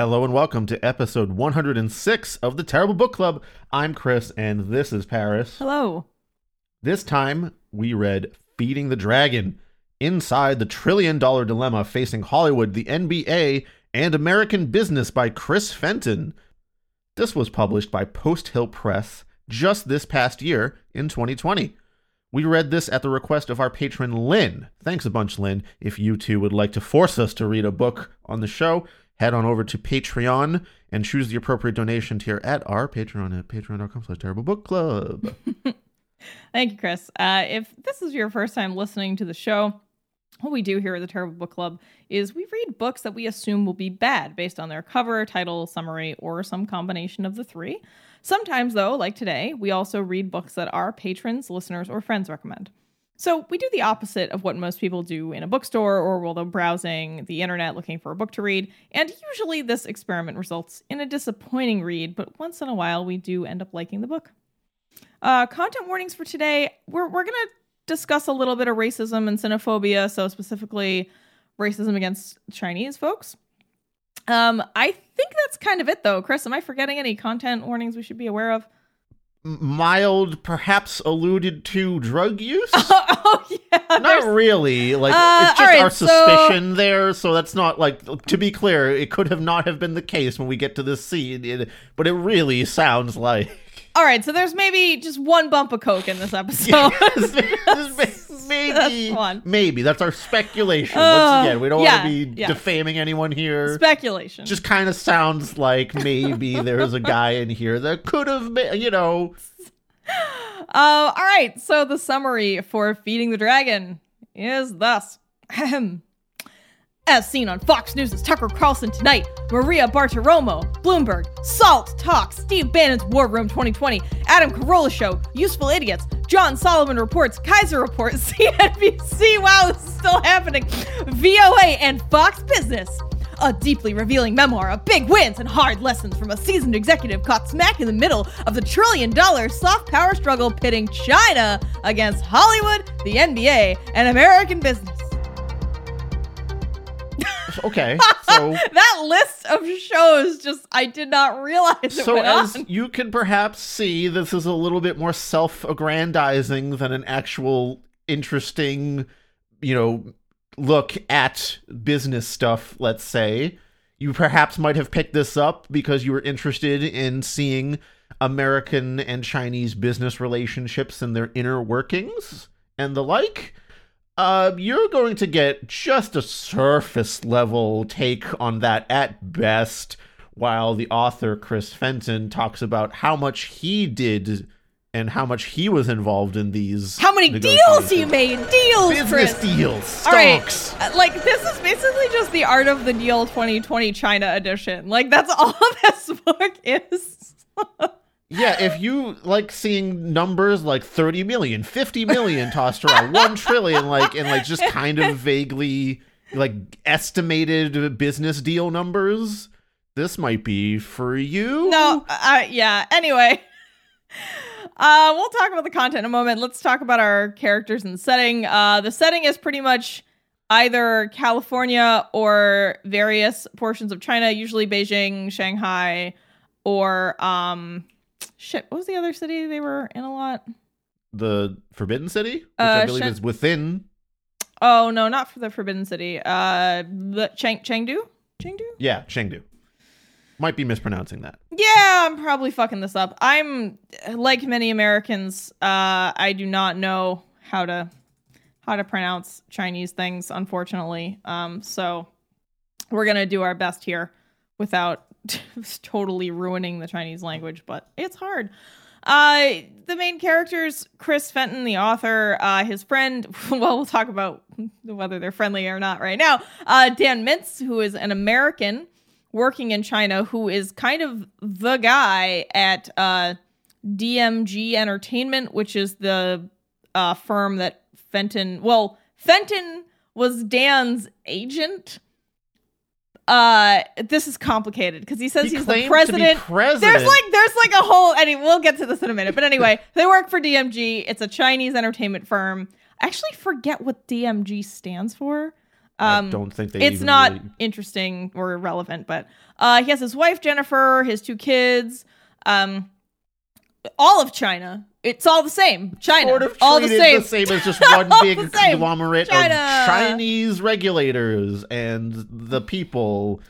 Hello and welcome to episode 106 of the Terrible Book Club. I'm Chris and this is Paris. Hello. This time we read Feeding the Dragon Inside the Trillion Dollar Dilemma Facing Hollywood, the NBA, and American Business by Chris Fenton. This was published by Post Hill Press just this past year in 2020. We read this at the request of our patron Lynn. Thanks a bunch, Lynn. If you too would like to force us to read a book on the show, head on over to Patreon and choose the appropriate donation tier at our Patreon at patreon.com slash terrible book club. Thank you, Chris. Uh, if this is your first time listening to the show, what we do here at the Terrible Book Club is we read books that we assume will be bad based on their cover, title, summary, or some combination of the three. Sometimes, though, like today, we also read books that our patrons, listeners, or friends recommend. So we do the opposite of what most people do in a bookstore or while they're browsing the internet looking for a book to read. And usually this experiment results in a disappointing read, but once in a while we do end up liking the book. Uh, content warnings for today. We're, we're going to discuss a little bit of racism and xenophobia, so specifically racism against Chinese folks. Um, I think that's kind of it though. Chris, am I forgetting any content warnings we should be aware of? Mild, perhaps alluded to drug use. oh yeah, not really. Like Uh, it's just alright, our so- suspicion there, so that's not like to be clear. It could have not have been the case when we get to this scene, but it really sounds like. All right, so there's maybe just one bump of coke in this episode. maybe, that's maybe that's our speculation. Uh, Once again, we don't yeah, want to be yeah. defaming anyone here. Speculation. just kind of sounds like maybe there's a guy in here that could have been, you know, Uh, all right, so the summary for Feeding the Dragon is thus. As seen on Fox News' Tucker Carlson tonight, Maria Bartiromo, Bloomberg, Salt Talk, Steve Bannon's War Room 2020, Adam Carolla Show, Useful Idiots, John Solomon Reports, Kaiser Report, CNBC, wow, this is still happening, VOA, and Fox Business. A deeply revealing memoir of big wins and hard lessons from a seasoned executive caught smack in the middle of the trillion dollar soft power struggle pitting China against Hollywood, the NBA, and American business. Okay. So That list of shows just, I did not realize it so as on. you can perhaps see, this is a little bit more self-aggrandizing than an actual interesting, you know, look at business stuff, let's say. You perhaps might have picked this up because you were interested in seeing American and Chinese business relationships and their inner workings and the like. Uh, you're going to get just a surface level take on that at best, while the author, Chris Fenton, talks about how much he did and how much he was involved in these. How many deals he made? Deals, Business Chris. deals. All right, Stocks. uh, like this is basically just the Art of the Deal 2020 China edition. Like that's all this book is. Yeah, if you like seeing numbers like 30 million, 50 million tossed around, 1 trillion, like, and like just kind of vaguely like estimated business deal numbers, this might be for you. No, uh, yeah. Anyway, uh, we'll talk about the content in a moment. Let's talk about our characters and setting. Uh, the setting is pretty much either California or various portions of China, usually Beijing, Shanghai, or um, shit. What was the other city they were in a lot? The Forbidden City, which Uh, I believe Shen- is within. Oh no, not for the Forbidden City. Uh, the Cheng Chengdu. Chengdu? Yeah, Chengdu. Might be mispronouncing that. Yeah, I'm probably fucking this up. I'm like many Americans, uh, I do not know how to how to pronounce Chinese things, unfortunately. Um, so we're gonna do our best here without totally ruining the Chinese language, but it's hard. Uh, the main characters, Chris Fenton, the author, uh, his friend, well, we'll talk about whether they're friendly or not right now. Uh, Dan Mintz, who is an American working in China, who is kind of the guy at uh, DMG Entertainment, which is the uh, firm that Fenton, well, Fenton was Dan's agent. Uh, this is complicated because he says He he's the claimed to be president. president. There's like there's like a whole. Anyway, we'll get to this in a minute. But anyway, they work for DMG. It's a Chinese entertainment firm. I actually forget what DMG stands for. Um, I don't think they. it's not really- interesting or relevant, but uh, he has his wife Jennifer, his two kids, um, all of China. It's all the same. China, Sort of all the treated same. as just one big the same. conglomerate China. of Chinese regulators and the people.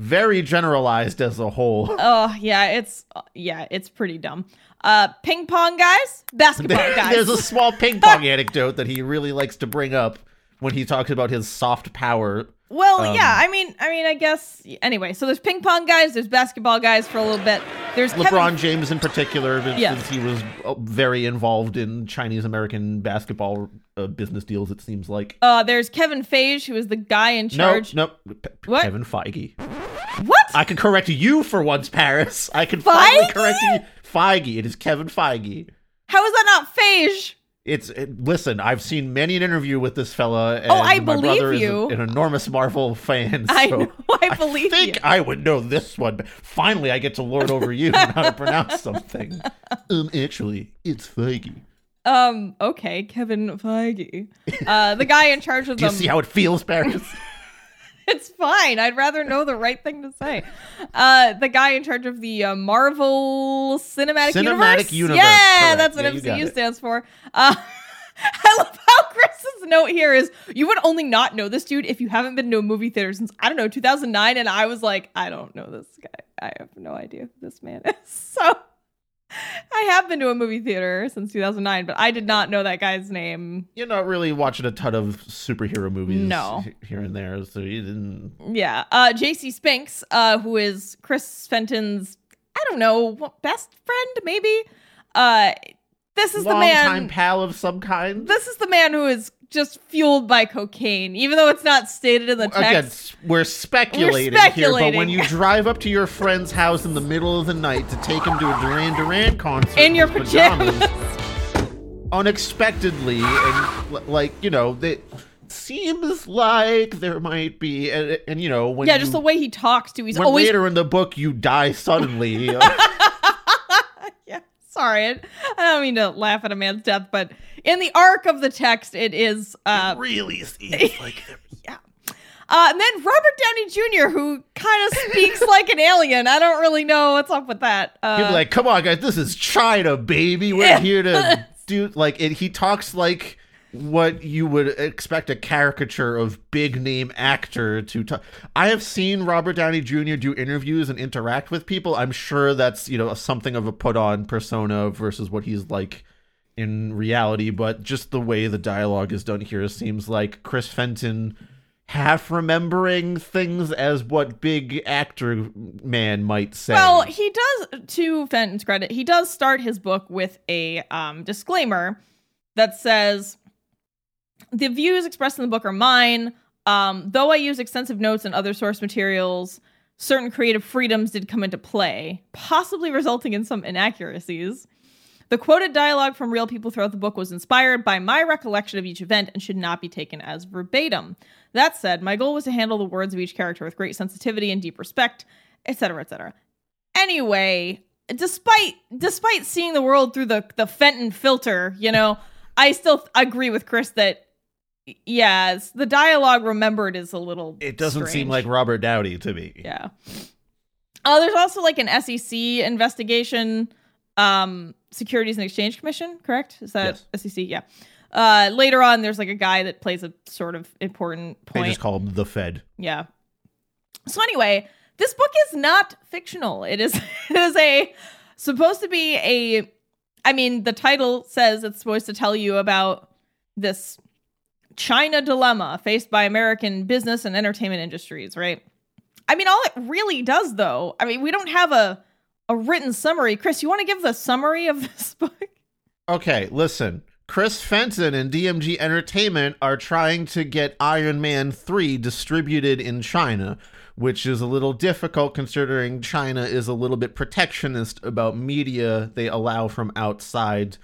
Very generalized as a whole. Oh yeah, it's yeah, it's pretty dumb. Uh, ping pong guys, basketball guys. There's a small ping pong anecdote that he really likes to bring up when he talks about his soft power. Well, Um, yeah, I mean, I mean, I guess anyway. So there's ping pong guys, there's basketball guys for a little bit. There's LeBron Kevin, James, in particular, since Yeah. he was uh, very involved in Chinese American basketball uh, business deals, it seems like. uh, there's Kevin Feige, who is the guy in charge. no, P- What? Kevin Feige. What? I can correct you for once, Paris. I can finally correct you. Feige. It is Kevin Feige. How is that not Feige? It's it, listen. I've seen many an interview with this fella. And Oh, I my believe brother you. Is an enormous Marvel fan. I so know, I believe think you. I would know this one. But finally, I get to lord over you on how to pronounce something. Um, actually, it's Feige. Um, okay, Kevin Feige, uh, the guy in charge of Do you them. see how it feels, Paris? It's fine. I'd rather know the right thing to say. Uh, the guy in charge of the uh, Marvel Cinematic, Cinematic Universe. Universe, Yeah, correct. that's what Yeah, MCU stands for. Uh, I love how Chris's note here is you would only not know this dude if you haven't been to a movie theater since I don't know 2009, and I was like, I don't know this guy. I have no idea who this man is. So. I have been to a movie theater since 2009, but I did not know that guy's name. You're not really watching a ton of superhero movies No. here and there, so you didn't. Yeah. Uh JC Spinks, uh, who is Chris Fenton's, I don't know, best friend, maybe? Uh this is the Long-time man pal of some kind. this is the man who is just fueled by cocaine, even though it's not stated in the text. Again, s- we're speculating, here, but when you drive up to your friend's house in the middle of the night to take him to a Duran Duran concert in your his pajamas. unexpectedly, and like you know, it seems like there might be, and, and you know, when yeah, you, just the way he talks to he's when always later in the book you die suddenly. uh, sorry. I, don't mean to laugh at a man's death, but in the arc of the text, it is uh, really seems like yeah. Uh, and then Robert Downey Jr., who kind of speaks like an alien. I don't really know what's up with that. Uh, He'd be like, "Come on, guys, this is China, baby. We're here to do like." It, he talks like what you would expect a caricature of big name actor to talk. I have seen Robert Downey Jr. do interviews and interact with people. I'm sure that's you know something of a put on persona versus what he's like in reality. But just the way the dialogue is done here seems like Chris Fenton. Half remembering things as what big actor man might say. well, he does, to Fenton's credit, he does start his book with a um, disclaimer that says the views expressed in the book are mine. Um, though I use extensive notes and other source materials, certain creative freedoms did come into play, possibly resulting in some inaccuracies. The quoted dialogue from real people throughout the book was inspired by my recollection of each event and should not be taken as verbatim. That said, my goal was to handle the words of each character with great sensitivity and deep respect, etc., etc. Anyway, despite despite seeing the world through the the Fenton filter, you know, I still agree with Chris that yes, the dialogue remembered is a little it doesn't seem like Robert Downey to me. Yeah. Uh, there's also like an SEC investigation, um, Securities and Exchange Commission, correct? Is that SEC? Yeah. Uh, later on, there's like a guy that plays a sort of important point. They just call him the Fed. yeah. So anyway, this book is not fictional. It is it is a supposed to be a I mean, the title says it's supposed to tell you about this China dilemma faced by American business and entertainment industries, right? I mean, all it really does though, I mean, we don't have a a written summary. Chris, you want to give the summary of this book? Okay, listen. Chris Fenton and DMG Entertainment are trying to get Iron Man 3 distributed in China, which is a little difficult considering China is a little bit protectionist about media they allow from outside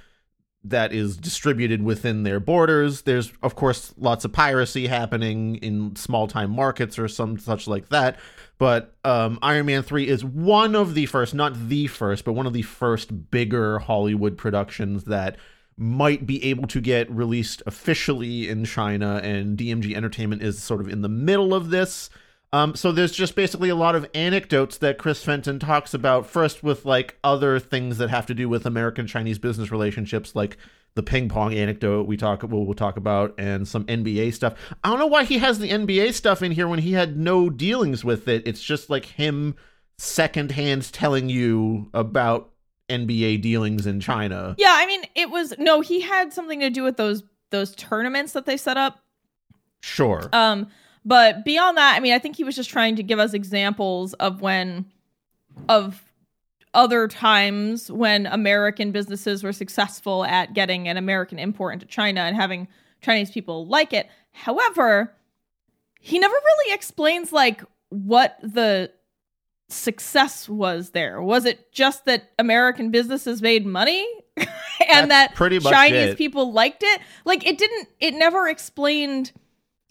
that is distributed within their borders. There's, of course, lots of piracy happening in small time markets or some such like that. But um, Iron Man 3 is one of the first, not the first, but one of the first bigger Hollywood productions that might be able to get released officially in China, and DMG Entertainment is sort of in the middle of this. Um, so there's just basically a lot of anecdotes that Chris Fenton talks about. First, with like other things that have to do with American Chinese business relationships, like the ping pong anecdote we talk we'll, we'll talk about, and some NBA stuff. I don't know why he has the NBA stuff in here when he had no dealings with it. It's just like him secondhand telling you about NBA dealings in China. Yeah, I mean, it was no, he had something to do with those those tournaments that they set up. Sure. Um, but beyond that, I mean, I think he was just trying to give us examples of when of other times when American businesses were successful at getting an American import into China and having Chinese people like it. However, he never really explains like what the success was there. Was it just that American businesses made money and That's that Chinese it. people liked it? Like it didn't it never explained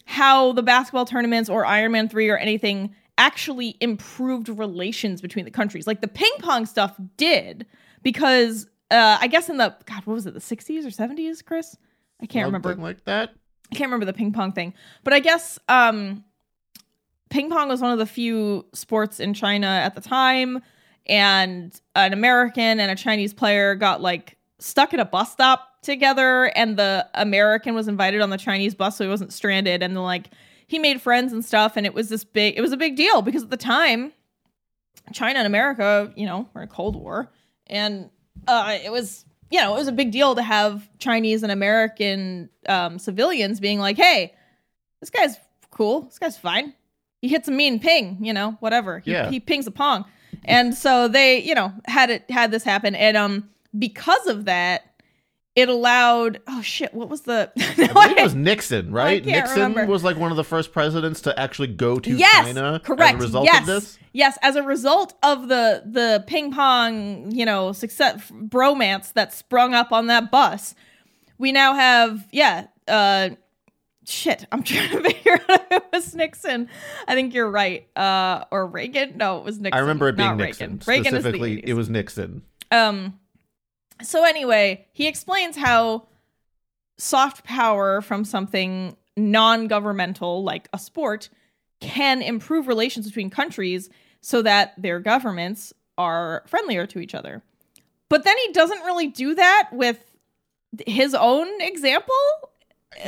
how the basketball tournaments or Iron Man 3 or anything actually improved relations between the countries. Like the ping pong stuff did because uh I guess in the god what was it the 60s or 70s, Chris? I can't remember. Like that. I can't remember the ping pong thing, but I guess um, ping pong was one of the few sports in China at the time, and an American and a Chinese player got like stuck at a bus stop together, and the American was invited on the Chinese bus so he wasn't stranded, and like he made friends and stuff, and it was this big, it was a big deal because at the time, China and America, you know, were in Cold War, and uh, it was you know, it was a big deal to have Chinese and American um, civilians being like, hey, this guy's cool. This guy's fine. He hits a mean ping, you know, whatever. He, Yeah. he pings a pong. And so they, you know, had it had this happen. And um because of that, it allowed oh shit, what was the I believe it was Nixon, right? Nixon remember. was like one of the first presidents to actually go to yes, China correct. as a result yes. of this. Yes, as a result of the the ping pong, you know, success bromance that sprung up on that bus, we now have yeah, uh shit, I'm trying to figure out if it was Nixon. I think you're right. Uh or Reagan? No, it was Nixon. I remember it being not Nixon. Reagan. Reagan is the Specifically, 80s. it was Nixon. Um so anyway, he explains how soft power from something non-governmental like a sport can improve relations between countries so that their governments are friendlier to each other. But then he doesn't really do that with his own example,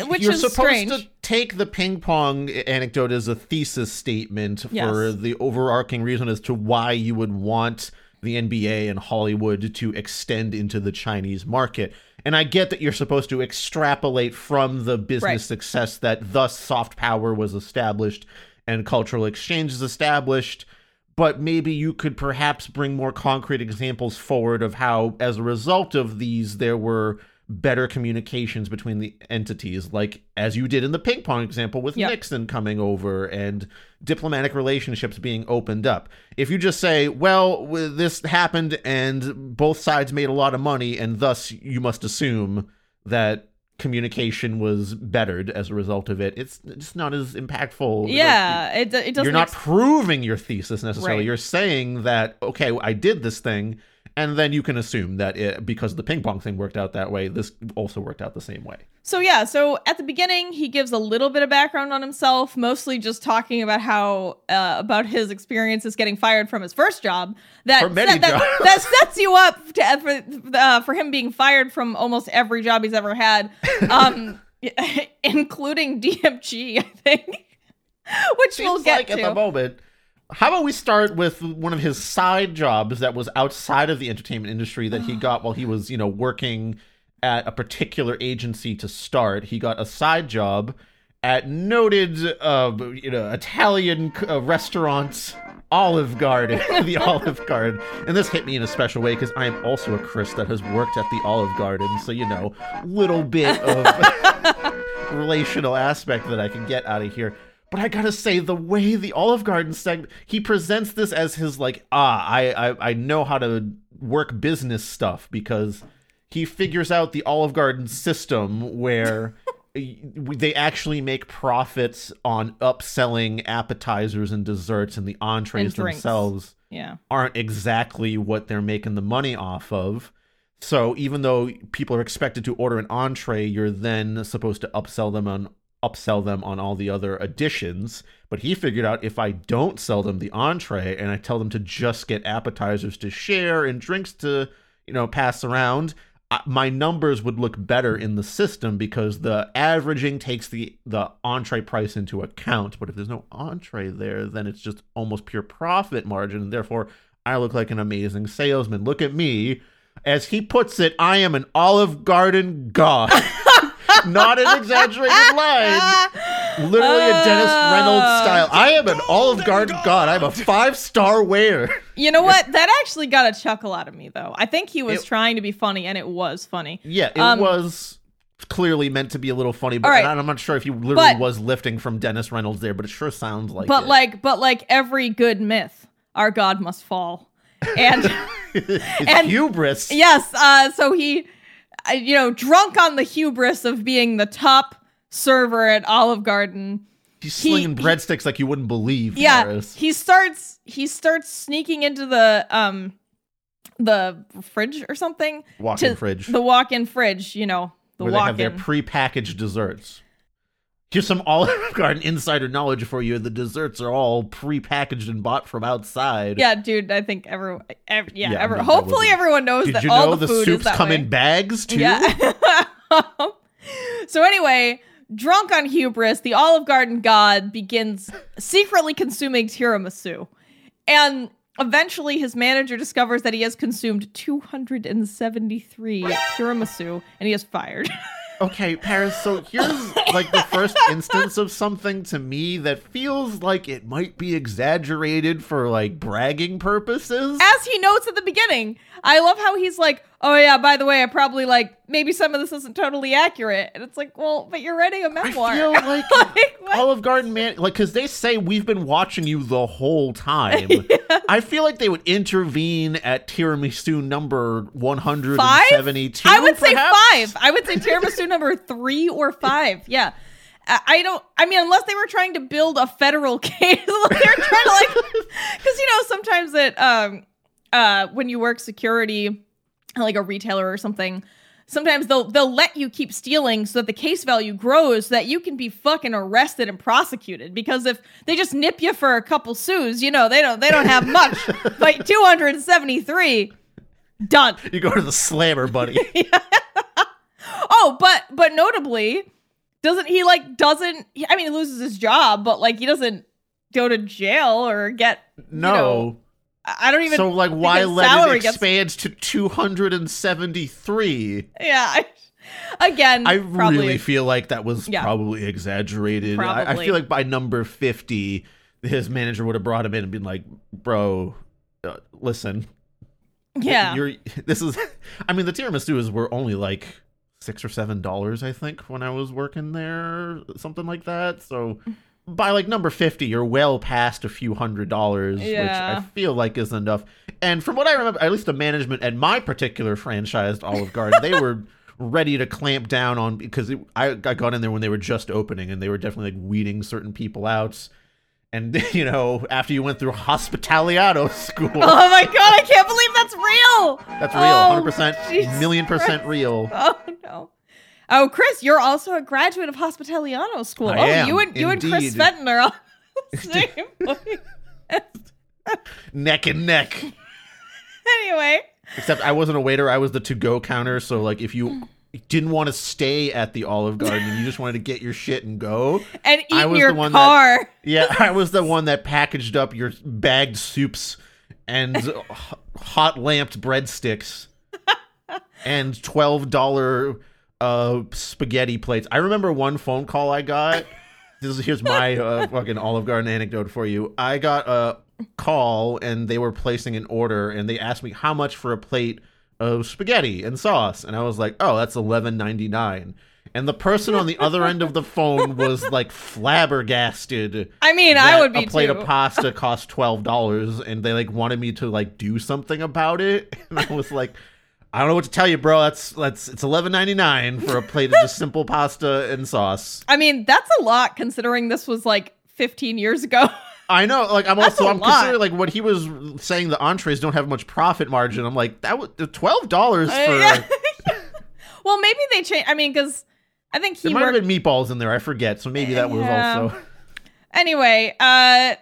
which is You're is supposed strange. to take the ping pong anecdote as a thesis statement for Yes. the overarching reason as to why you would want the NBA and Hollywood to extend into the Chinese market. And I get that you're supposed to extrapolate from the business Right. success that thus soft power was established and cultural exchange is established. But maybe you could perhaps bring more concrete examples forward of how, as a result of these, there were better communications between the entities, like as you did in the ping pong example with Yep. Nixon coming over and diplomatic relationships being opened up. If you just say, well, this happened and both sides made a lot of money, and thus you must assume that communication was bettered as a result of it, it's it's not as impactful. Like, yeah, it, it doesn't you're not ex- proving your thesis necessarily. Right. You're saying that okay, I did this thing, and then you can assume that it, because the ping pong thing worked out that way, this also worked out the same way. So yeah, so at the beginning he gives a little bit of background on himself, mostly just talking about how uh, about his experiences getting fired from his first job. That that, that, sets you up to, for uh, for him being fired from almost every job he's ever had, um, including DMG, I think, which we'll get like to. at the moment. How about we start with one of his side jobs that was outside of the entertainment industry that he got while he was, you know, working at a particular agency to start. He got a side job at noted, uh, you know, Italian uh, restaurant Olive Garden, the Olive Garden. And this hit me in a special way because I am also a Chris that has worked at the Olive Garden. So, you know, little bit of relational aspect that I can get out of here. But I gotta say, the way the Olive Garden segment, he presents this as his like, ah, I, I, I know how to work business stuff because he figures out the Olive Garden system where they actually make profits on upselling appetizers and desserts, and the entrees And themselves Yeah. aren't exactly what they're making the money off of. So even though people are expected to order an entree, you're then supposed to upsell them on upsell them on all the other additions. But he figured out if I don't sell them the entree and I tell them to just get appetizers to share and drinks to, you know, pass around, my numbers would look better in the system because the averaging takes the the entree price into account. But if there's no entree there, then it's just almost pure profit margin, and therefore I look like an amazing salesman. Look at me. As he puts it, I am an Olive Garden god. Not an exaggerated line. Literally a Dennis Reynolds style. I am an Olive Garden god. I'm a five star waiter. You know what? That actually got a chuckle out of me, though. I think he was It- trying to be funny, and it was funny. Yeah, it Um, was clearly meant to be a little funny, but All right. and I'm not sure if he literally But- was lifting from Dennis Reynolds there, but it sure sounds like but it. like, but like every good myth, our God must fall. And it's and- hubris. yes, uh, so he, uh, you know, drunk on the hubris of being the top server at Olive Garden. He's he- slinging breadsticks like you wouldn't believe. Yeah, Harris. he starts he starts sneaking into the um the fridge or something. Walk-in fridge. The walk-in fridge. You know, the where they have their walk-in. pre-packaged desserts. Here's some Olive Garden insider knowledge for you. The desserts are all pre-packaged and bought from outside. Yeah, dude, I think everyone, ev- yeah, Yeah, every, no, hopefully everyone knows Did that you all know the, the, food soups come way. in bags too? Yeah. so anyway, drunk on hubris, the Olive Garden god begins secretly consuming tiramisu, and eventually his manager discovers that he has consumed 273 tiramisu, and he is fired. Okay, Paris, so here's like the first instance of something to me that feels like it might be exaggerated for like bragging purposes. As he notes at the beginning, I love how he's like, "Oh yeah, by the way, I probably like maybe some of this isn't totally accurate," and it's like, "Well, but you're writing a memoir." I feel like Like. Olive Garden man, like, because they say we've been watching you the whole time. I feel like they would intervene at tiramisu number one hundred and seventy-two. I would say five. I would say tiramisu number three or five. Yeah. I don't. I mean, unless they were trying to build a federal case, they're trying to like, because you know sometimes it, um, uh, when you work security, like a retailer or something, sometimes they'll they'll let you keep stealing so that the case value grows, so that you can be fucking arrested and prosecuted. Because if they just nip you for a couple sous, you know they don't they don't have much. like two hundred and seventy three, done. You go to the slammer, buddy. Oh, but but notably, doesn't he like doesn't I mean he loses his job, but like he doesn't go to jail or get No. know, I don't even so like, why let it gets- expand to two hundred and seventy-three? yeah. I, again, I probably really feel like that was Yeah. probably exaggerated. I, I feel like by number 50, his manager would have brought him in and been like, bro, uh, listen, yeah. you're, this is, I mean, the tiramisus were only like six or seven dollars, I think, when I was working there, something like that. So by like number 50, you're well past a few hundred dollars, which I feel like is enough. And from what I remember, at least the management at my particular franchised Olive Garden, they were ready to clamp down on because it, I, I got in there when they were just opening and they were definitely like weeding certain people out. And you know, after you went through hospitaliano school, Oh my god, I can't believe that's real. that's real, Oh, hundred percent, Jesus million percent real. Oh no. Oh, Chris, you're also a graduate of Hospitaliano School. I oh, am, you and you and Chris. Fenton are on the same neck and neck. Anyway, Except I wasn't a waiter; I was the to-go counter. So like, if you mm. didn't want to stay at the Olive Garden you just wanted to get your shit and go. And eat I in was your the one car. that yeah, I was the one that packaged up your bagged soups and hot lamped breadsticks and twelve dollar uh spaghetti plates. I remember one phone call I got. This is here's my uh, fucking Olive Garden anecdote for you. I got a call and they were placing an order and they asked me how much for a plate of spaghetti and sauce and I was like, "Oh, that's 11.99." And the person on the other end of the phone was like flabbergasted. I mean, I would be a plate too. of pasta cost twelve dollars, and they like wanted me to like do something about it, and I was like, I don't know what to tell you, bro. That's that's it's eleven ninety nine for a plate of just simple pasta and sauce. I mean, that's a lot considering this was like 15 years ago. I know, like I'm That's also I'm lot. considering like what he was saying the entrees don't have much profit margin. I'm like that was twelve dollars for. Yeah. well, maybe they changed. I mean, because I think he There might have worked. been meatballs in there. I forget. So maybe that was Yeah. also. Anyway, uh,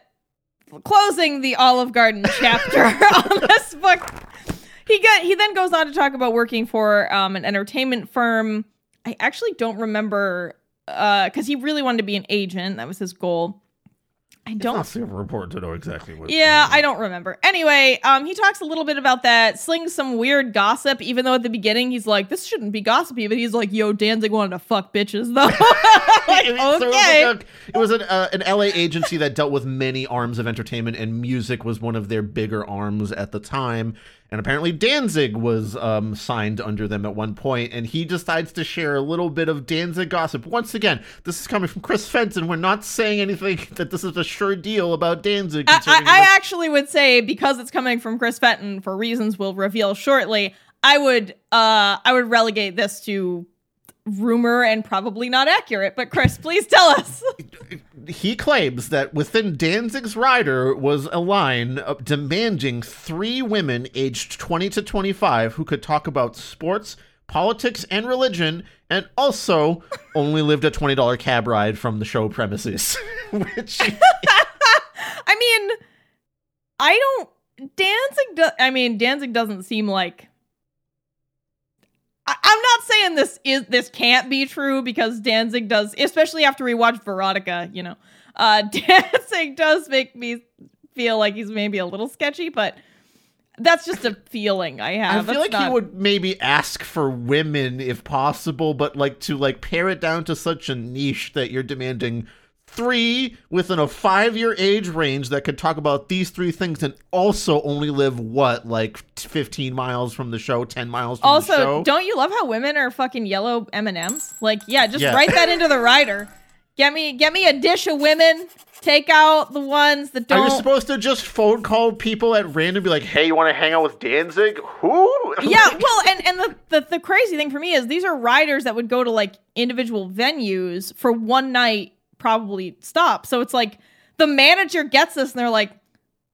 closing the Olive Garden chapter on this book, he got he then goes on to talk about working for um, an entertainment firm. I actually don't remember because he really wanted to be an agent. That was his goal. I don't not super important to know exactly what. Yeah, I don't remember. Anyway, um, he talks a little bit about that, slings some weird gossip, even though at the beginning he's like, this shouldn't be gossipy, but he's like, yo, Danzig wanted to fuck bitches, though. like, It was- so okay. It was, like a- it was an, uh, an LA agency that dealt with many arms of entertainment, and music was one of their bigger arms at the time. And apparently, Danzig was um, signed under them at one point, and he decides to share a little bit of Danzig gossip. Once again, this is coming from Chris Fenton. We're not saying anything that this is a sure deal about Danzig. I, I, I actually would say because it's coming from Chris Fenton for reasons we'll reveal shortly. I would uh I would relegate this to rumor and probably not accurate. But Chris, please tell us. he claims that within Danzig's rider was a line uh, demanding three women aged 20 to 25 who could talk about sports, politics, and religion, and also only lived a $20 cab ride from the show premises. Which, I mean, I don't. Danzig. Do, I mean, Danzig doesn't seem like. I, I'm not saying this is this can't be true because Danzig does, especially after we watch Veronica. You know, uh, Danzig does make me feel like he's maybe a little sketchy, but that's just a feeling I have. I feel That's like he would maybe ask for women if possible, but like to like pare it down to such a niche that you're demanding three within a five year age range that could talk about these three things and also only live what like 15 miles from the show 10 miles from the Also, show don't you love how women are fucking yellow M and M's? Like, yeah, just Yeah. write that into the rider. Get me, get me a dish of women. Take out the ones that don't. Are you supposed to just phone call people at random be like hey you want to hang out with danzig who yeah, well, and and the, the the crazy thing for me is these are riders that would go to like individual venues for one night, probably stop. So it's like the manager gets this and they're like,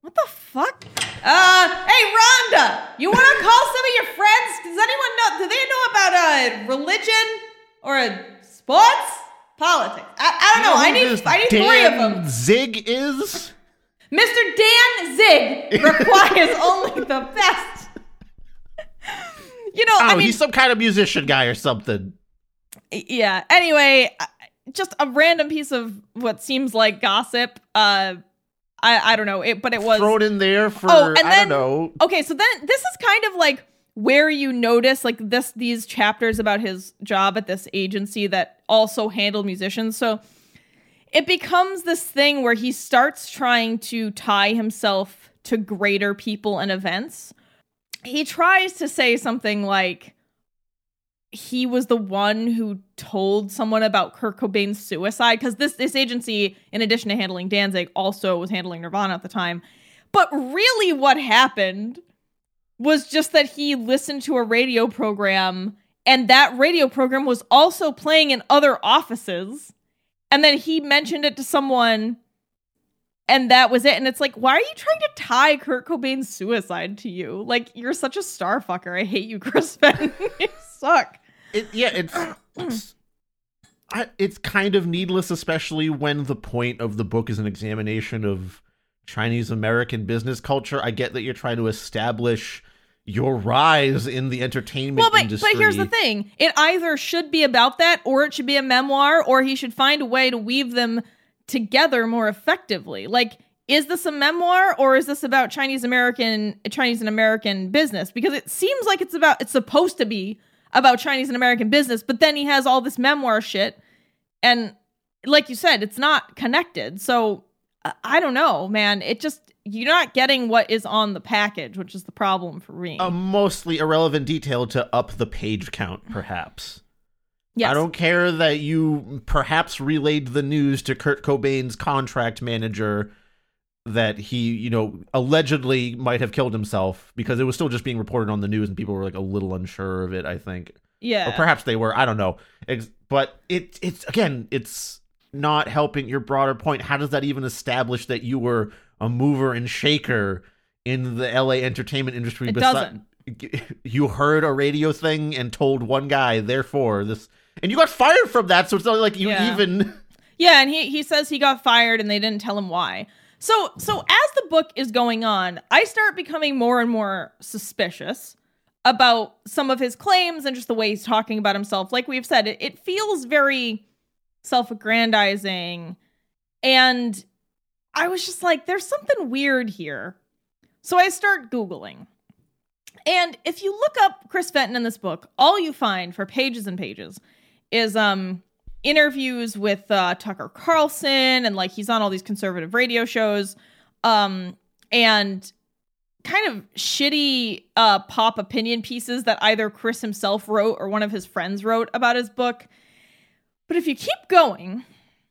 "What the fuck?" Uh, hey Rhonda, you want to call some of your friends? Does anyone know? Do they know about uh religion or uh, sports, politics? I, I don't know. I need I need three of them. zig is Mr. Dan Zig requires only the best. You know, oh I mean, he's some kind of musician guy or something yeah. Anyway, just a random piece of what seems like gossip. Uh, I I don't know it, but it was thrown in there for Oh, and i then- don't know okay. So then this is kind of like where you notice like this these chapters about his job at this agency that also handled musicians. So it becomes this thing where he starts trying to tie himself to greater people and events. He tries to say something like he was the one who told someone about Kurt Cobain's suicide because this this agency, in addition to handling Danzig, also was handling Nirvana at the time. But really, what happened was just that he listened to a radio program, and that radio program was also playing in other offices. And then he mentioned it to someone, and that was it. And it's like, why are you trying to tie Kurt Cobain's suicide to you? Like, you're such a star fucker. I hate you, Chris Fenton. you suck. It, yeah, it's it's, I, it's kind of needless, especially when the point of the book is an examination of Chinese American business culture. I get that you're trying to establish, your rise in the entertainment well, but, industry. but here's the thing: it either should be about that, or it should be a memoir, or he should find a way to weave them together more effectively. Like, is this a memoir, or is this about Chinese American Chinese and American business? Because it seems like it's about it's supposed to be about Chinese and American business, but then he has all this memoir shit, and like you said, it's not connected. So I- don't know, man. It just you're not getting what is on the package, which is the problem for me. a mostly irrelevant detail to up the page count, perhaps. Yes. I don't care that you perhaps relayed the news to Kurt Cobain's contract manager that he, you know, allegedly might have killed himself because it was still just being reported on the news and people were like a little unsure of it, I think. yeah. Or perhaps they were, I don't know. But it it's again, it's not helping your broader point. How does that even establish that you were a mover and shaker in the LA entertainment industry It besi- doesn't. you heard a radio thing and told one guy, therefore this, and you got fired from that. So it's not like you Yeah. even. Yeah, and he he says he got fired and they didn't tell him why. So so as the book is going on, I start becoming more and more suspicious about some of his claims and just the way he's talking about himself. Like we've said, it, it feels very self-aggrandizing and I was just like there's something weird here. So I start googling. And if you look up Chris Fenton in this book, all you find for pages and pages is um interviews with uh, Tucker Carlson and like he's on all these conservative radio shows um and kind of shitty uh pop opinion pieces that either Chris himself wrote or one of his friends wrote about his book. But if you keep going,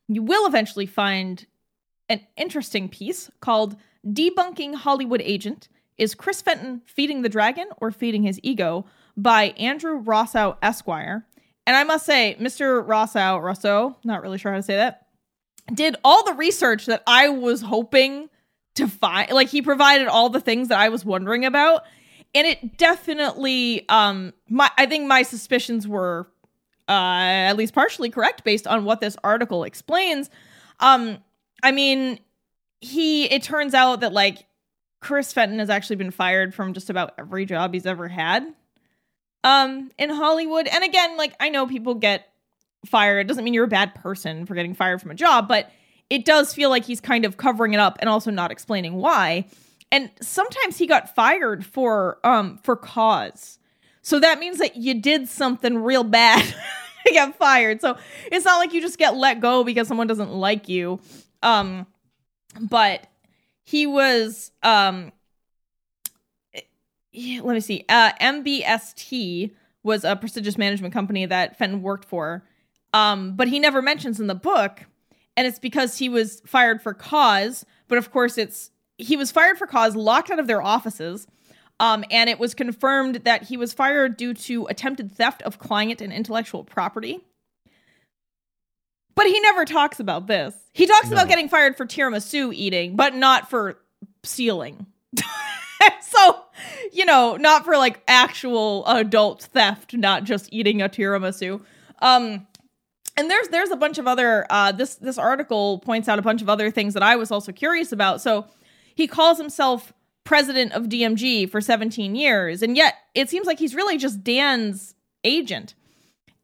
you will eventually find an interesting piece called Debunking Hollywood Agent Is Chris Fenton Feeding the Dragon or Feeding His Ego by Andrew Rossow Esquire. And I must say, Mr. Rossow, Rousseau, not really sure how to say that, did all the research that I was hoping to find. Like he provided all the things that I was wondering about. And it definitely um my I think my suspicions were uh at least partially correct based on what this article explains. Um I mean, he it turns out that like Chris Fenton has actually been fired from just about every job he's ever had um in Hollywood. And again, like I know people get fired. It doesn't mean you're a bad person for getting fired from a job, but it does feel like he's kind of covering it up and also not explaining why. And sometimes he got fired for um for cause. So that means that you did something real bad to get fired. So it's not like you just get let go because someone doesn't like you. Um but he was um yeah, let me see. Uh, MBST was a prestigious management company that Fenton worked for, um, but he never mentions in the book, and it's because he was fired for cause. But of course, it's he was fired for cause, locked out of their offices, um, and it was confirmed that he was fired due to attempted theft of client and intellectual property. But he never talks about this. He talks No. about getting fired for tiramisu eating, but not for stealing. so, you know, not for like actual adult theft, not just eating a tiramisu. Um, and there's there's a bunch of other uh, this this article points out a bunch of other things that I was also curious about. So he calls himself president of DMG for 17 years, and yet it seems like he's really just Dan's agent.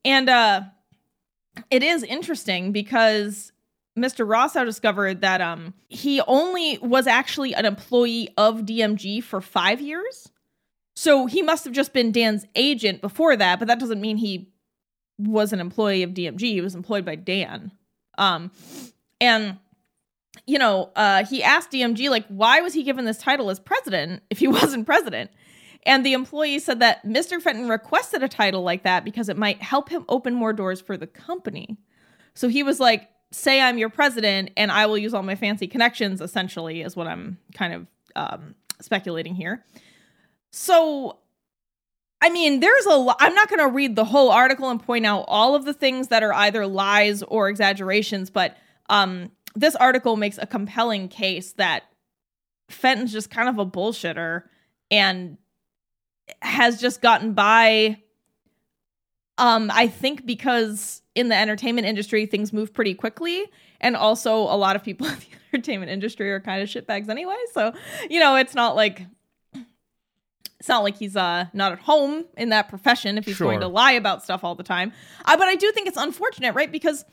And uh, it is interesting because Mr. Rossow discovered that um he only was actually an employee of DMG for five years. So he must have just been Dan's agent before that, but that doesn't mean he was an employee of DMG. He was employed by Dan. Um and you know, uh he asked DMG like why was he given this title as president if he wasn't president? And the employee said that Mr. Fenton requested a title like that because it might help him open more doors for the company. So he was like, say I'm your president and I will use all my fancy connections, essentially, is what I'm kind of um, speculating here. So, I mean, there's a lot. I'm not going to read the whole article and point out all of the things that are either lies or exaggerations, but um, this article makes a compelling case that Fenton's just kind of a bullshitter and has just gotten by um i think because in the entertainment industry things move pretty quickly and also a lot of people in the entertainment industry are kind of shitbags anyway so you know it's not like it's not like he's uh not at home in that profession if he's going to lie about stuff all the time. Uh, but I do think it's unfortunate, right? Because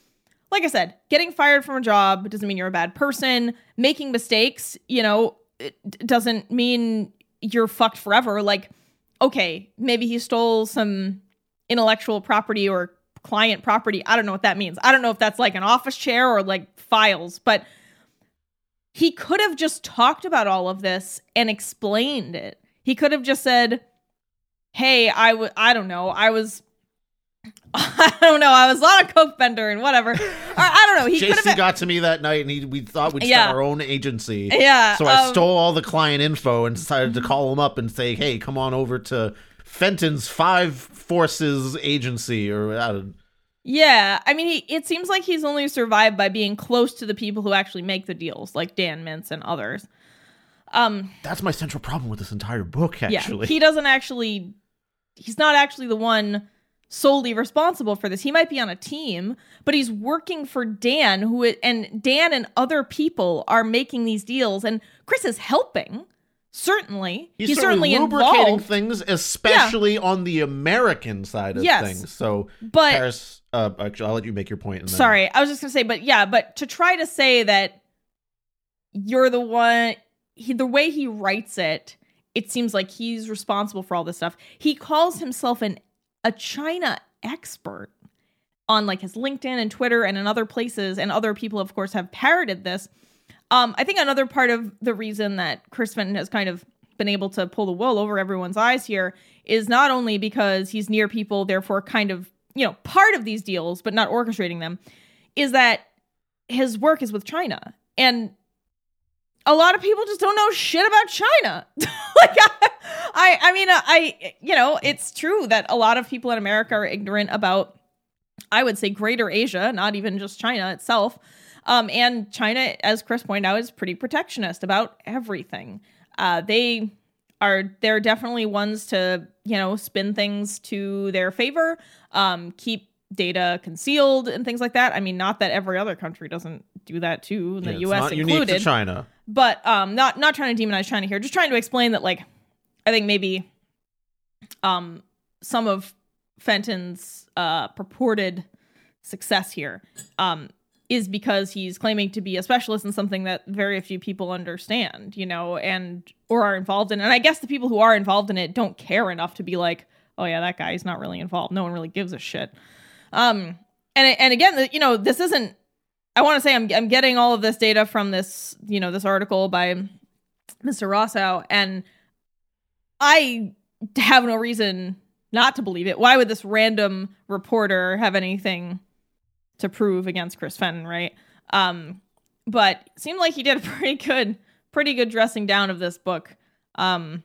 like I said, getting fired from a job doesn't mean you're a bad person. Making mistakes, you know, it doesn't mean you're fucked forever. Like, okay, maybe he stole some intellectual property or client property. I don't know what that means. I don't know if that's like an office chair or like files, but he could have just talked about all of this and explained it. He could have just said, "Hey, I w- I don't know. I was I don't know. I was on a coke bender and whatever. Or, I don't know. He could JC got to me that night, and he, we thought we'd Yeah. start our own agency. Yeah, So I um, stole all the client info and decided to call him up and say, "Hey, come on over to Fenton's Five Forces Agency." Or I don't, Yeah, I mean, he, it seems like he's only survived by being close to the people who actually make the deals, like Dan Mintz and others. Um, that's my central problem with this entire book. Actually, yeah, he doesn't actually. He's not actually the one solely responsible for this. He might be on a team, but he's working for Dan, who and Dan and other people are making these deals, and Chris is helping. Certainly, He's, certainly, lubricating involved, things, especially on the American side of Yes. things. So, but Paris, uh, actually, I'll let you make your point. And then- Sorry, I was just gonna say, but yeah, but to try to say that you're the one, he, the way he writes it, it seems like he's responsible for all this stuff. He calls himself an a China expert on like his LinkedIn and Twitter and in other places, and other people, of course, have parroted this. Um, I think another part of the reason that Chris Fenton has kind of been able to pull the wool over everyone's eyes here is not only because he's near people, therefore kind of, you know, part of these deals, but not orchestrating them, is that his work is with China. And a lot of people just don't know shit about China. like I, I I mean I you know, it's true that a lot of people in America are ignorant about I would say greater Asia, not even just China itself. Um, and China, as Chris pointed out, is pretty protectionist about everything. Uh, they are they're definitely ones to you know spin things to their favor, um, keep data concealed and things like that. I mean, not that every other country doesn't do that too, the Yeah, U.S. not unique included to China. But um not not trying to demonize china here just trying to explain that like i think maybe um some of fenton's uh purported success here um is because he's claiming to be a specialist in something that very few people understand you know and or are involved in and i guess the people who are involved in it don't care enough to be like oh yeah that guy's not really involved. No one really gives a shit. Um and and again you know this isn't I want to say I'm I'm getting all of this data from this, you know, this article by Mr. Rosso, and I have no reason not to believe it. Why would this random reporter have anything to prove against Chris Fenton, right? Um, but seemed like he did a pretty good, pretty good dressing down of this book. Um,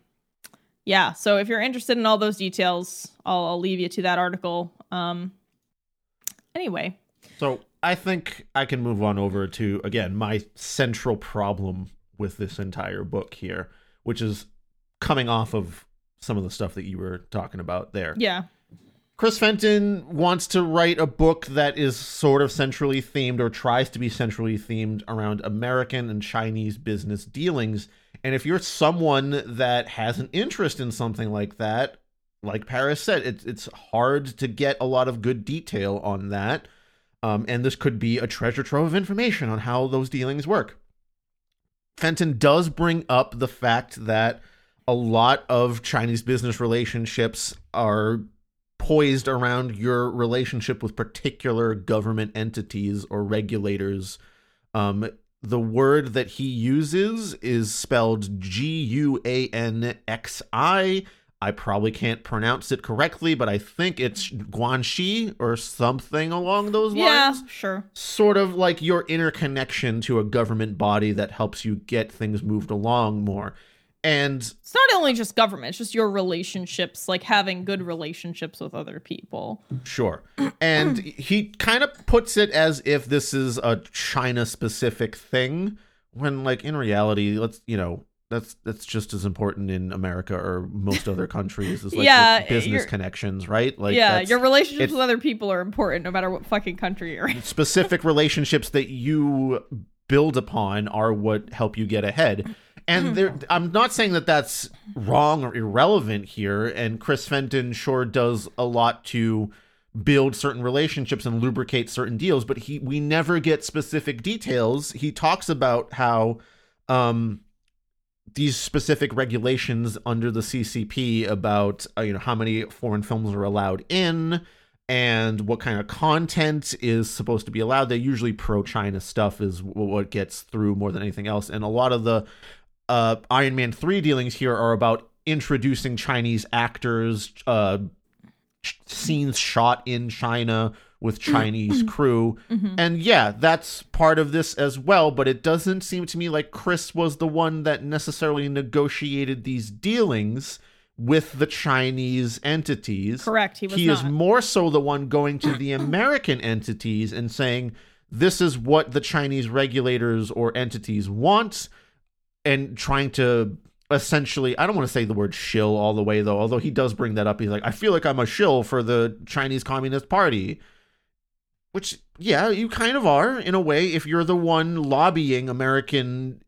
yeah. So if you're interested in all those details, I'll, I'll leave you to that article. Um, anyway, So I think I can move on over to again my central problem with this entire book here, which is coming off of some of the stuff that you were talking about there. yeah. Chris Fenton wants to write a book that is sort of centrally themed or tries to be centrally themed around American and Chinese business dealings. And if you're someone that has an interest in something like that, like Paris said, it's it's hard to get a lot of good detail on that. Um, and this could be a treasure trove of information on how those dealings work. Fenton does bring up the fact that a lot of Chinese business relationships are poised around your relationship with particular government entities or regulators. Um, the word that he uses is spelled G U A N X I. I probably can't pronounce it correctly, but I think it's Guanxi or something along those Yeah, lines Yeah, sure. sort of like your inner connection to a government body that helps you get things moved along more. And It's not only just government, it's just your relationships, like having good relationships with other people. sure. And he kind of puts it as if this is a China specific thing when like in reality, let's, you know, that's that's just as important in America or most other countries as like Yeah, business connections, right? Like yeah, your relationships with other people are important no matter what fucking country you're in. specific relationships that you build upon are what help you get ahead. And there, I'm not saying that that's wrong or irrelevant here. And Chris Fenton sure does a lot to build certain relationships and lubricate certain deals, but he we never get specific details. He talks about how um, these specific regulations under the CCP about uh, you know how many foreign films are allowed in and what kind of content is supposed to be allowed. They usually pro China stuff is what gets through more than anything else, and a lot of the uh, Iron Man three dealings here are about introducing Chinese actors, uh, scenes shot in China with Chinese crew. Mm-hmm. And yeah, that's part of this as well, but it doesn't seem to me like Chris was the one that necessarily negotiated these dealings with the Chinese entities. Correct. He was he is more so the one going to the American entities and saying, this is what the Chinese regulators or entities want, and trying to essentially, I don't want to say the word shill all the way though, although he does bring that up. He's like, I feel like I'm a shill for the Chinese Communist Party. Which, yeah, you kind of are in a way if you're the one lobbying American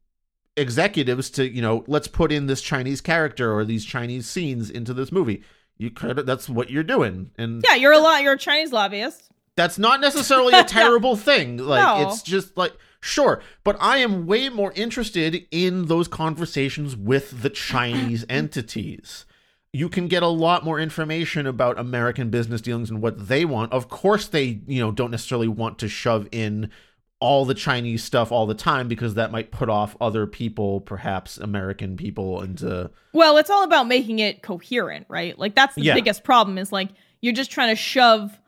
executives to, you know, let's put in this Chinese character or these Chinese scenes into this movie. You kind of that's what you're doing. And Yeah, you're a lot. You're a Chinese lobbyist. that's not necessarily a terrible thing. Like No. it's just like sure, but I am way more interested in those conversations with the Chinese entities. You can get a lot more information about American business dealings and what they want. Of course they, you know, don't necessarily want to shove in all the Chinese stuff all the time because that might put off other people, perhaps American people into Well, it's all about making it coherent, right? Like that's the Yeah. biggest problem is like you're just trying to shove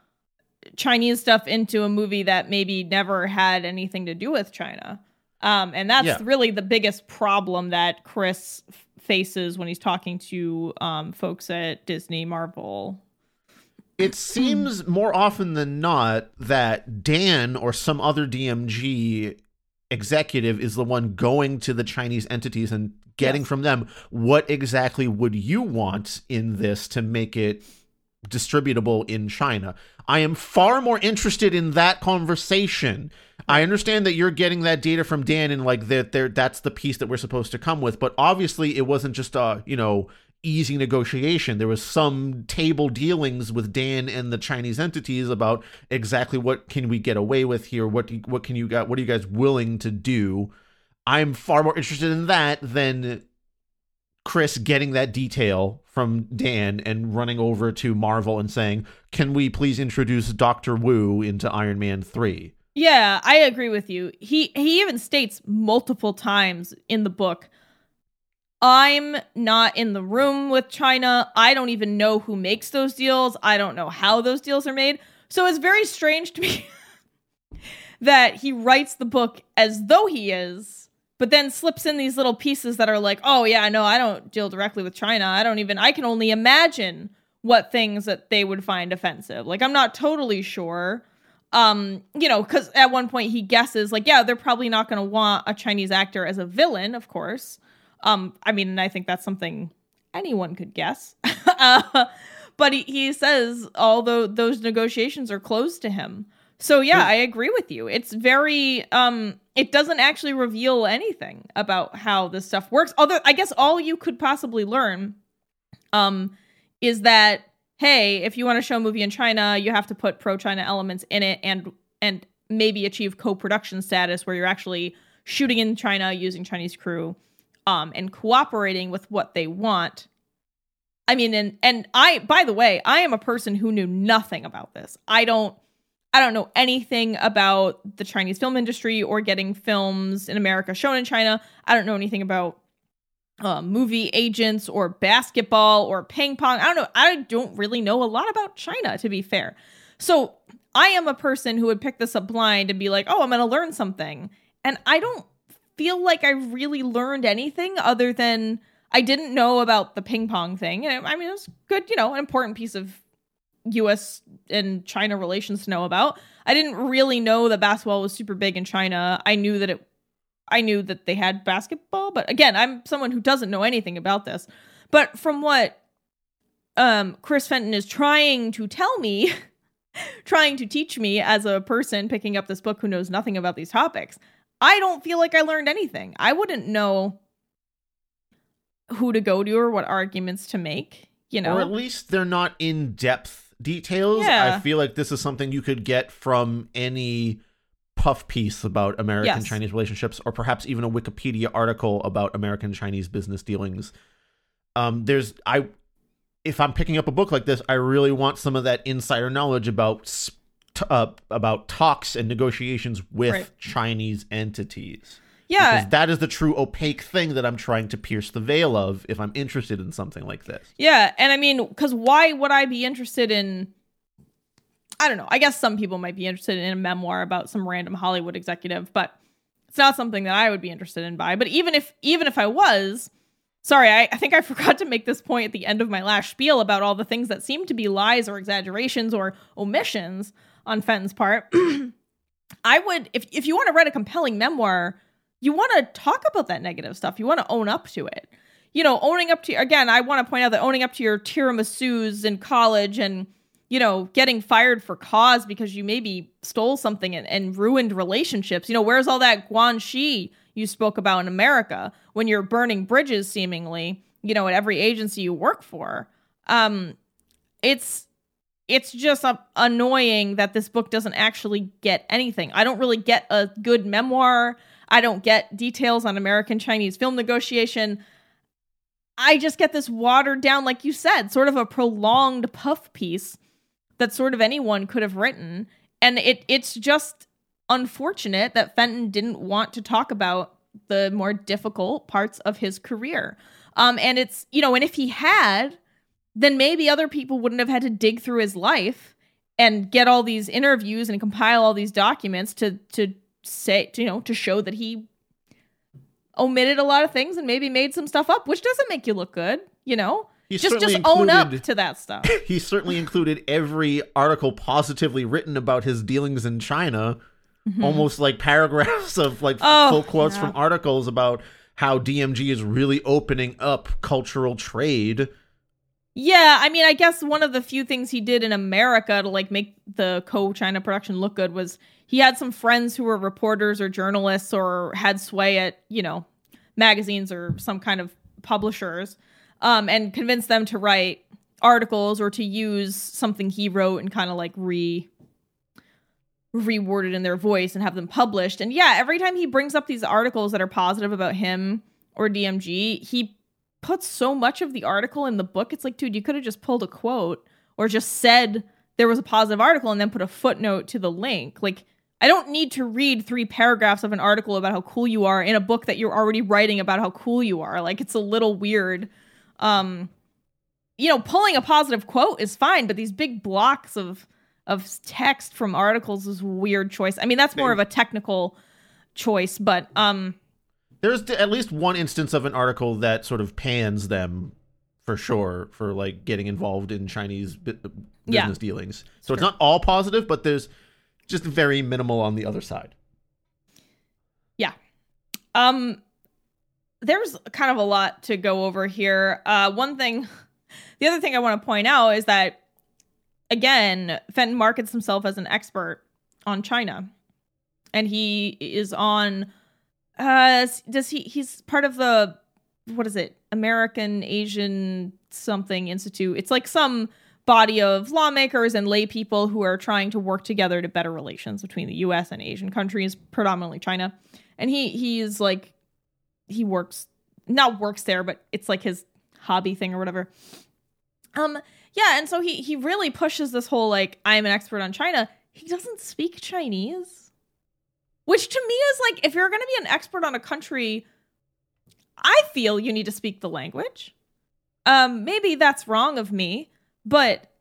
Chinese stuff into a movie that maybe never had anything to do with China. Um, and that's Yeah. really the biggest problem that Chris faces when he's talking to um, folks at Disney, Marvel. it seems more often than not that Dan or some other DMG executive is the one going to the Chinese entities and getting Yes. from them what exactly would you want in this to make it distributable in China. I am far more interested in that conversation. I understand that you're getting that data from Dan and like that there that's the piece that we're supposed to come with, but obviously it wasn't just a, you know, easy negotiation. There was some table dealings with Dan and the Chinese entities about exactly what can we get away with here? What do what can you got what are you guys willing to do? I'm far more interested in that than Chris getting that detail from Dan and running over to Marvel and saying, "Can we please introduce Doctor Wu into Iron Man 3?" Yeah, I agree with you. He he even states multiple times in the book, I'm not in the room with China. I don't even know who makes those deals. I don't know how those deals are made. So it's very strange to me that he writes the book as though he is, but then slips in these little pieces that are like, "Oh yeah, no, I don't deal directly with China. I don't even I can only imagine what things that they would find offensive. Like I'm not totally sure." um you know because at one point he guesses like yeah they're probably not going to want a chinese actor as a villain of course um i mean i think that's something anyone could guess uh, but he, he says although those negotiations are closed to him so yeah i agree with you it's very um it doesn't actually reveal anything about how this stuff works although i guess all you could possibly learn um is that hey, if you want to show a movie in China, you have to put pro China elements in it and and maybe achieve co-production status where you're actually shooting in China using Chinese crew um and cooperating with what they want. I mean and and I by the way, I am a person who knew nothing about this. I don't I don't know anything about the Chinese film industry or getting films in America shown in China. I don't know anything about uh, movie agents or basketball or ping pong. I don't know. I don't really know a lot about China, to be fair. So I am a person who would pick this up blind and be like, oh, I'm going to learn something. And I don't feel like I really learned anything other than I didn't know about the ping pong thing. And I mean, it was good, you know, an important piece of US and China relations to know about. I didn't really know that basketball was super big in China. I knew that it I knew that they had basketball, but again, I'm someone who doesn't know anything about this. But from what um Chris Fenton is trying to tell me, trying to teach me as a person picking up this book who knows nothing about these topics, I don't feel like I learned anything. I wouldn't know who to go to or what arguments to make, you know. Or at least they're not in depth details. Yeah. I feel like this is something you could get from any puff piece about American Yes. Chinese relationships, or perhaps even a Wikipedia article about American Chinese business dealings. Um, there's I, if I'm picking up a book like this, I really want some of that insider knowledge about uh, about talks and negotiations with Right. Chinese entities. Yeah, Because that is the true opaque thing that I'm trying to pierce the veil of if I'm interested in something like this. Yeah, and I mean, because why would I be interested in? I don't know. I guess some people might be interested in a memoir about some random Hollywood executive, but it's not something that I would be interested in. By, but even if even if I was, sorry, I, I think I forgot to make this point at the end of my last spiel about all the things that seem to be lies or exaggerations or omissions on Fenton's part. I would, if if you want to write a compelling memoir, you want to talk about that negative stuff. You want to own up to it you know, owning up to again, I want to point out that owning up to your tiramisu's in college and you know, getting fired for cause because you maybe stole something and, and ruined relationships. You know, where's all that guanxi you spoke about in America when you're burning bridges seemingly, you know, at every agency you work for? Um, it's it's just uh, annoying that this book doesn't actually get anything. I don't really get a good memoir. I don't get details on American Chinese film negotiation. I just get this watered down, like you said, sort of a prolonged puff piece that sort of anyone could have written. And it it's just unfortunate that Fenton didn't want to talk about the more difficult parts of his career. Um, and it's, you know, and if he had, then maybe other people wouldn't have had to dig through his life and get all these interviews and compile all these documents to to say, you know, to show that he omitted a lot of things and maybe made some stuff up, which doesn't make you look good, you know? He just just certainly own up to that stuff. he certainly included every article positively written about his dealings in China, almost like paragraphs of like Mm-hmm. Oh, full quotes yeah. from articles about how DMG is really opening up cultural trade. Yeah, I mean, I guess one of the few things he did in America to like make the co-China production look good was he had some friends who were reporters or journalists or had sway at, you know, magazines or some kind of publishers um and convinced them to write articles or to use something he wrote and kind of like re reworded in their voice and have them published. And yeah, every time he brings up these articles that are positive about him or DMG, he puts so much of the article in the book. It's like, dude, you could have just pulled a quote or just said there was a positive article and then put a footnote to the link. Like, I don't need to read three paragraphs of an article about how cool you are in a book that you're already writing about how cool you are. Like, it's a little weird. Um, you know, pulling a positive quote is fine, but these big blocks of of text from articles is a weird choice. I mean, that's more of a technical choice, but um There's at least one instance of an article that sort of pans them for sure for like getting involved in Chinese business Yeah. dealings. So it's not all positive, but there's just very minimal on the other side. yeah. Um there's kind of a lot to go over here. Uh one thing the other thing I want to point out is that again, Fenton markets himself as an expert on China. And he is on uh does he he's part of the what is it? American Asian something institute. It's like some body of lawmakers and lay people who are trying to work together to better relations between the US and Asian countries, predominantly China. And he he's like he works not works there, but it's like his hobby thing or whatever. Um yeah, and so he he really pushes this whole like I'm an expert on China. He doesn't speak Chinese. Which to me is like if you're going to be an expert on a country, I feel you need to speak the language. Um maybe that's wrong of me, but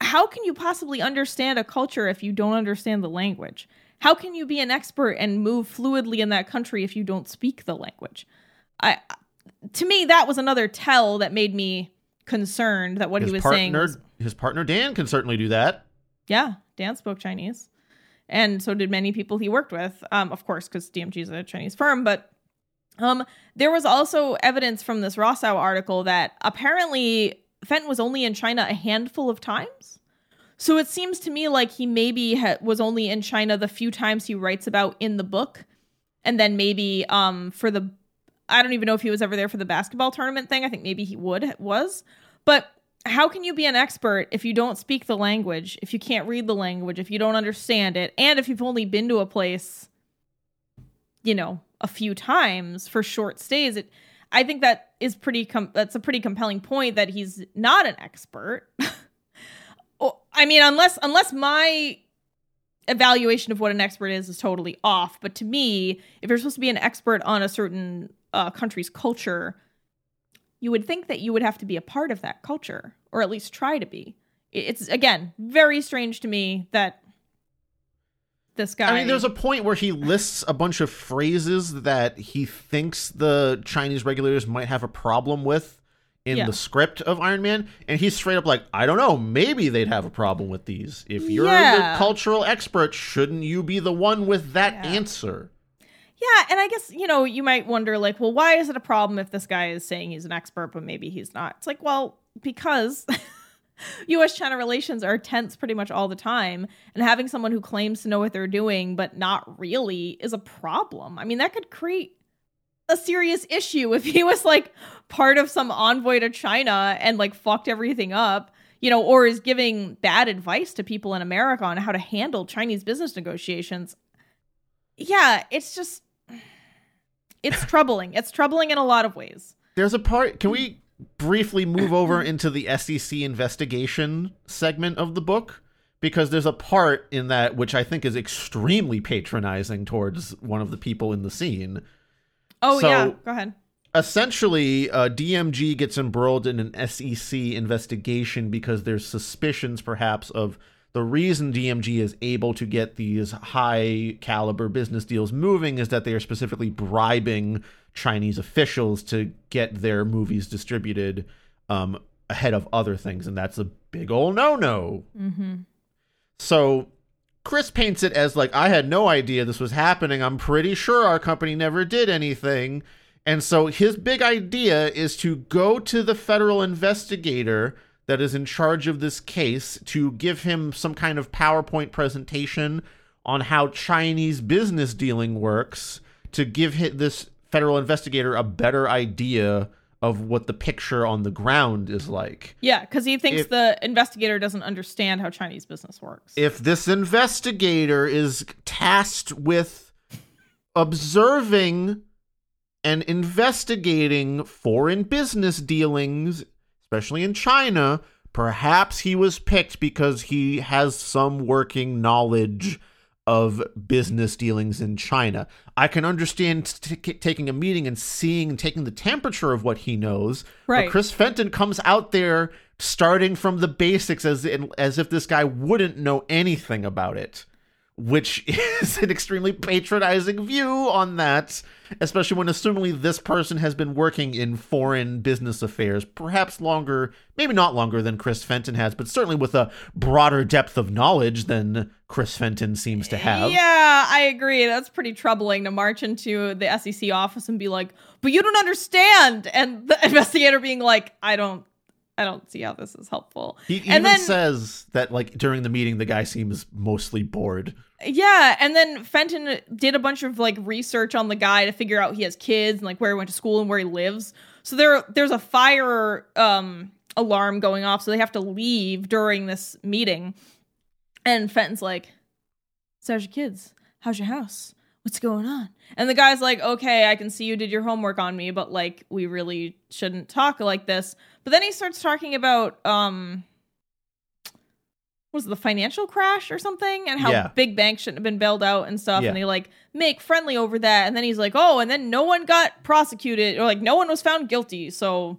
how can you possibly understand a culture if you don't understand the language? How can you be an expert and move fluidly in that country if you don't speak the language? I to me that was another tell that made me concerned that what his he was partner, saying was his partner Dan can certainly do that. yeah, Dan spoke Chinese, and so did many people he worked with. Um, of course, because DMG is a Chinese firm, but um, there was also evidence from this Rossau article that apparently Fenton was only in China a handful of times. So it seems to me like he maybe ha- was only in China the few times he writes about in the book, and then maybe um for the I don't even know if he was ever there for the basketball tournament thing. I think maybe he would was. But how can you be an expert if you don't speak the language, if you can't read the language, if you don't understand it, and if you've only been to a place, you know, a few times for short stays? It, I think that is pretty. Com- that's a pretty compelling point that he's not an expert. I mean, unless unless my evaluation of what an expert is is totally off. But to me, if you're supposed to be an expert on a certain uh, country's culture, you would think that you would have to be a part of that culture, or at least try to be. It's again very strange to me that this guy. I mean, there's a point where he lists a bunch of phrases that he thinks the Chinese regulators might have a problem with in Yeah. the script of Iron Man, and he's straight up like, I don't know, maybe they'd have a problem with these. If you're Yeah. the cultural expert, shouldn't you be the one with that Yeah. answer? Yeah, and I guess, you know, you might wonder, like, well, why is it a problem if this guy is saying he's an expert, but maybe he's not? It's like, well, because US China relations are tense pretty much all the time, and having someone who claims to know what they're doing, but not really, is a problem. I mean, that could create a serious issue if he was like part of some envoy to China and like fucked everything up. You know, or is giving bad advice to people in America on how to handle Chinese business negotiations. Yeah, it's just it's troubling. It's troubling in a lot of ways. There's a part. Can we briefly move over into the SEC investigation segment of the book? Because there's a part in that which I think is extremely patronizing towards one of the people in the scene. Oh So- yeah, go ahead. essentially uh, DMG gets embroiled in an SEC investigation because there's suspicions perhaps of the reason DMG is able to get these high caliber business deals moving is that they are specifically bribing Chinese officials to get their movies distributed um, ahead of other things, and that's a big old no no. Mm-hmm. So Chris paints it as like, I had no idea this was happening. I'm pretty sure our company never did anything. And so his big idea is to go to the federal investigator that is in charge of this case to give him some kind of PowerPoint presentation on how Chinese business dealing works to give hi- this federal investigator a better idea of what the picture on the ground is like. Yeah, because he thinks If- the investigator doesn't understand how Chinese business works. if this investigator is tasked with observing and investigating foreign business dealings, especially in China, perhaps he was picked because he has some working knowledge of business dealings in China. I can understand t- t- taking a meeting and seeing, taking the temperature of what he knows. Right. But Chris Fenton comes out there starting from the basics as in, as if this guy wouldn't know anything about it, which is an extremely patronizing view on that, especially when assumingly this person has been working in foreign business affairs, perhaps longer, maybe not longer than Chris Fenton has, but certainly with a broader depth of knowledge than Chris Fenton seems to have. Yeah, I agree. That's pretty troubling to march into the SEC office and be like, "But you don't understand," and the investigator being like, "I don't, I don't see how this is helpful." He even then, says that like during the meeting the guy seems mostly bored. yeah, and then Fenton did a bunch of like research on the guy to figure out he has kids and like where he went to school and where he lives. So there, there's a fire um alarm going off, so they have to leave during this meeting. And Fenton's like, So how's your kids? How's your house? What's going on? And the guy's like, Okay, I can see you did your homework on me, but like we really shouldn't talk like this. But then he starts talking about um what was it, the financial crash or something? And how Yeah. big banks shouldn't have been bailed out and stuff. Yeah. and they like make friendly over that. And then he's like oh and then no one got prosecuted or like no one was found guilty. So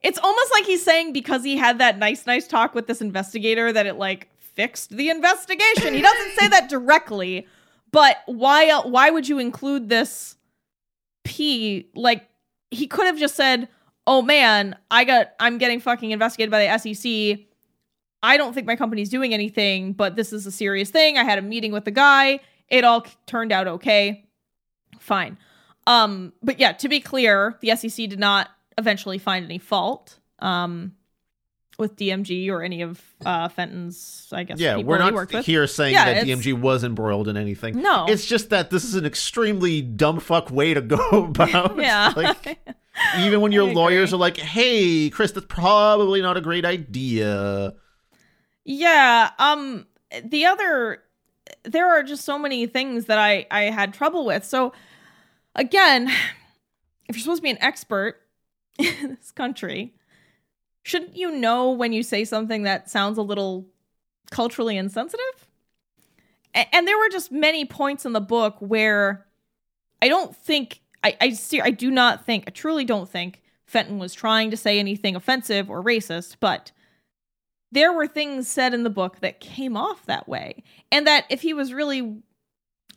it's almost like he's saying because he had that nice nice talk with this investigator that it like fixed the investigation. He doesn't say that directly but why why would you include this p? Like he could have just said oh man i got i'm getting fucking investigated by the sec I don't think my company's doing anything, but this is a serious thing. I had a meeting with the guy. It all turned out okay. Fine. Um, but yeah, to be clear, the SEC did not eventually find any fault. Um, with DMG or any of uh, Fenton's, I guess. Yeah, people we're not with. here saying Yeah, that it's- DMG was embroiled in anything. No. It's just that this is an extremely dumb fuck way to go about. Yeah. Like, even when your lawyers are like, hey, Chris, that's probably not a great idea. Yeah. Um. The other, there are just so many things that I I had trouble with. So, again, if you're supposed to be an expert in this country, shouldn't you know when you say something that sounds a little culturally insensitive? A- And there were just many points in the book where I don't think I I, ser- I do not think I truly don't think Fenton was trying to say anything offensive or racist, but there were things said in the book that came off that way and that if he was really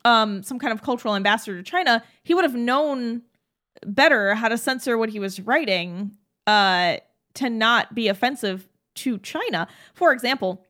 um some kind of cultural ambassador to china he would have known better how to censor what he was writing uh to not be offensive to china for example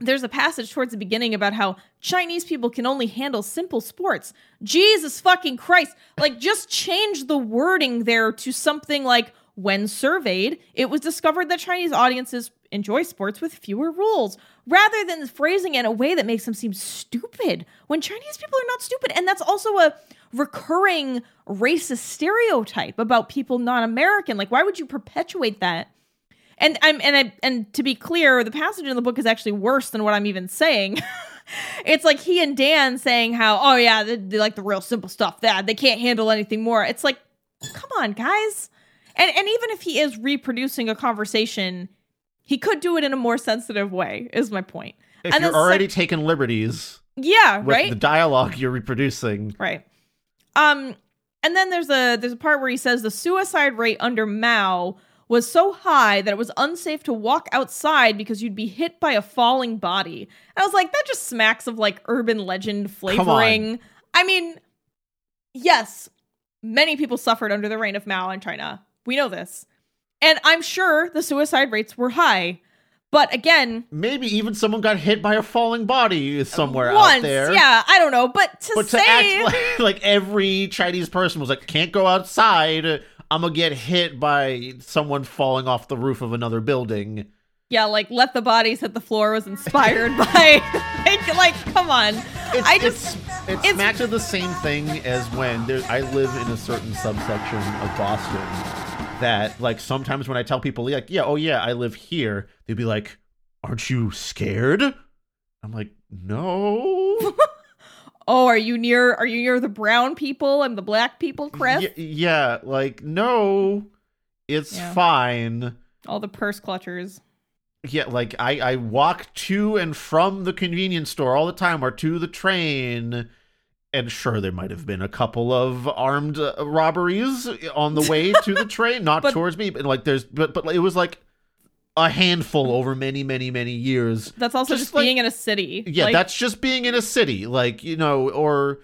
there's a passage towards the beginning about how Chinese people can only handle simple sports. Jesus fucking Christ. Like, just change the wording there to something like, when surveyed, it was discovered that Chinese audiences enjoy sports with fewer rules, rather than phrasing it in a way that makes them seem stupid when Chinese people are not stupid. And that's also a recurring racist stereotype about people not American. Like, why would you perpetuate that? And I'm and I and to be clear, the passage in the book is actually worse than what I'm even saying. it's like he and Dan saying how, oh yeah, they, they like the real simple stuff. That they can't handle anything more. It's like, come on, guys. And and even if he is reproducing a conversation, he could do it in a more sensitive way. Is my point. If And you're already taking liberties Yeah, with right. the dialogue you're reproducing, Right. Um and then there's a there's a part where he says the suicide rate under Mao was so high that it was unsafe to walk outside because you'd be hit by a falling body. And I was like that just smacks of like urban legend flavoring. I mean, yes, many people suffered under the reign of Mao in China. We know this. And I'm sure the suicide rates were high. But again, maybe even someone got hit by a falling body somewhere once, out there. yeah, I don't know, but to But to say act like, like every Chinese person was like, can't go outside. I'm gonna get hit by someone falling off the roof of another building. Yeah, like let the bodies hit the floor was inspired by like, like come on. It's, I just it's, it's, it's- of the same thing as when there, I live in a certain subsection of Boston that like sometimes when I tell people like yeah oh yeah I live here they'd be like aren't you scared I'm like no Oh, are you near are you near the brown people and the black people, Chris? Y- yeah like no it's Yeah. fine All the purse clutchers. yeah like I I walk to and from the convenience store all the time or to the train and sure there might have been a couple of armed uh, robberies on the way to the train not But- towards me but like there's but but it was like a handful over many many many years That's also Just just, like- being in a city. yeah Like, that's just being in a city like you know or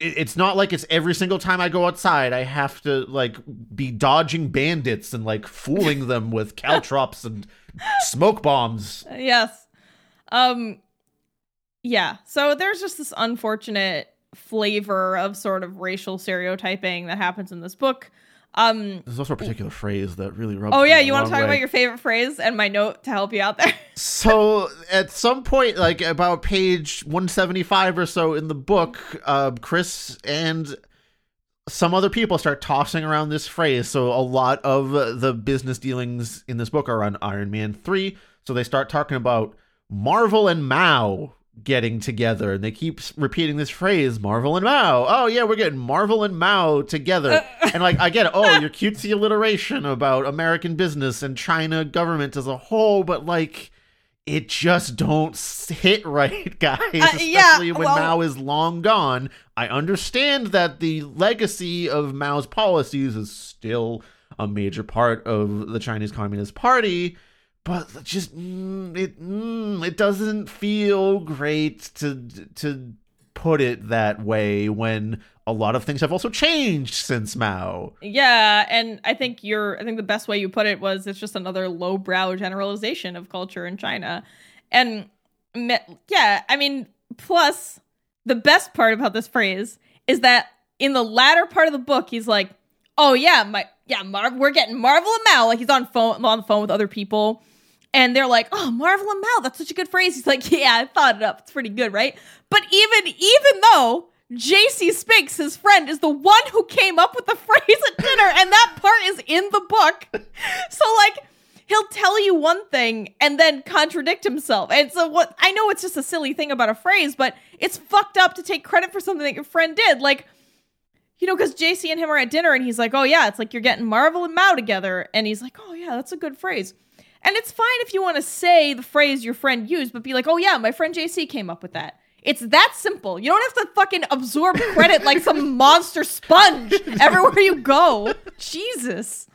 it- it's not like it's every single time I go outside I have to like be dodging bandits and like fooling them with caltrops and smoke bombs yes. Um yeah. So there's just this unfortunate flavor of sort of racial stereotyping that happens in this book. Um There's also a particular phrase that really rubs. Oh yeah, you want to talk way. about your favorite phrase and my note to help you out there? So at some point, like about page 175 or so in the book, uh, Chris and some other people start tossing around this phrase. So a lot of the business dealings in this book are on Iron Man 3. So they start talking about Marvel and Mao getting together and they keep repeating this phrase Marvel and Mao. Oh yeah, we're getting Marvel and Mao together. and like I get it. Oh, your cutesy alliteration about American business and China government as a whole, but like it just don't hit right, guys. Uh, especially yeah, when well- Mao is long gone. I understand that the legacy of Mao's policies is still a major part of the Chinese Communist Party, but just mm, it mm, it doesn't feel great to to put it that way when a lot of things have also changed since Mao. Yeah, and I think you're I think the best way you put it was it's just another lowbrow generalization of culture in China. And yeah, I mean, plus the best part about this phrase is that in the latter part of the book he's like, oh yeah, my yeah, Marv, we're getting Marvel and Mal. Like he's on phone on the phone with other people, and they're like, oh, Marvel and Mal, that's such a good phrase. He's like, yeah, I thought it up. It's pretty good, right? But even even though JC Spinks, his friend, is the one who came up with the phrase at dinner, and that part is in the book. So like he'll tell you one thing and then contradict himself. And so what I know it's just a silly thing about a phrase, but it's fucked up to take credit for something that your friend did. Like, you know, because JC and him are at dinner and he's like, Oh yeah, it's like you're getting Marvel and Mao together. And he's like, Oh yeah, that's a good phrase. And it's fine if you want to say the phrase your friend used, but be like, Oh yeah, my friend JC came up with that. It's that simple. You don't have to fucking absorb credit like some monster sponge everywhere you go. Jesus.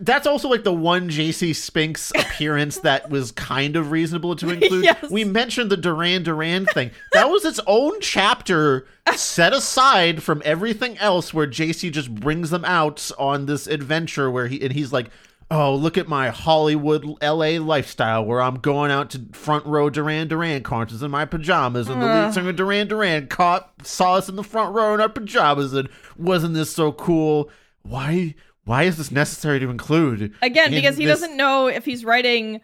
That's also like the one JC Spinks appearance that was kind of reasonable to include. Yes. We mentioned the Duran Duran thing. That was its own chapter set aside from everything else where JC just brings them out on this adventure where he and he's like, "Oh, look at my Hollywood LA lifestyle where I'm going out to front row Duran Duran concerts in my pajamas and the lead singer Duran Duran caught saw us in the front row in our pajamas and wasn't this so cool? Why why is this necessary to include? Again, in because he this- doesn't know if he's writing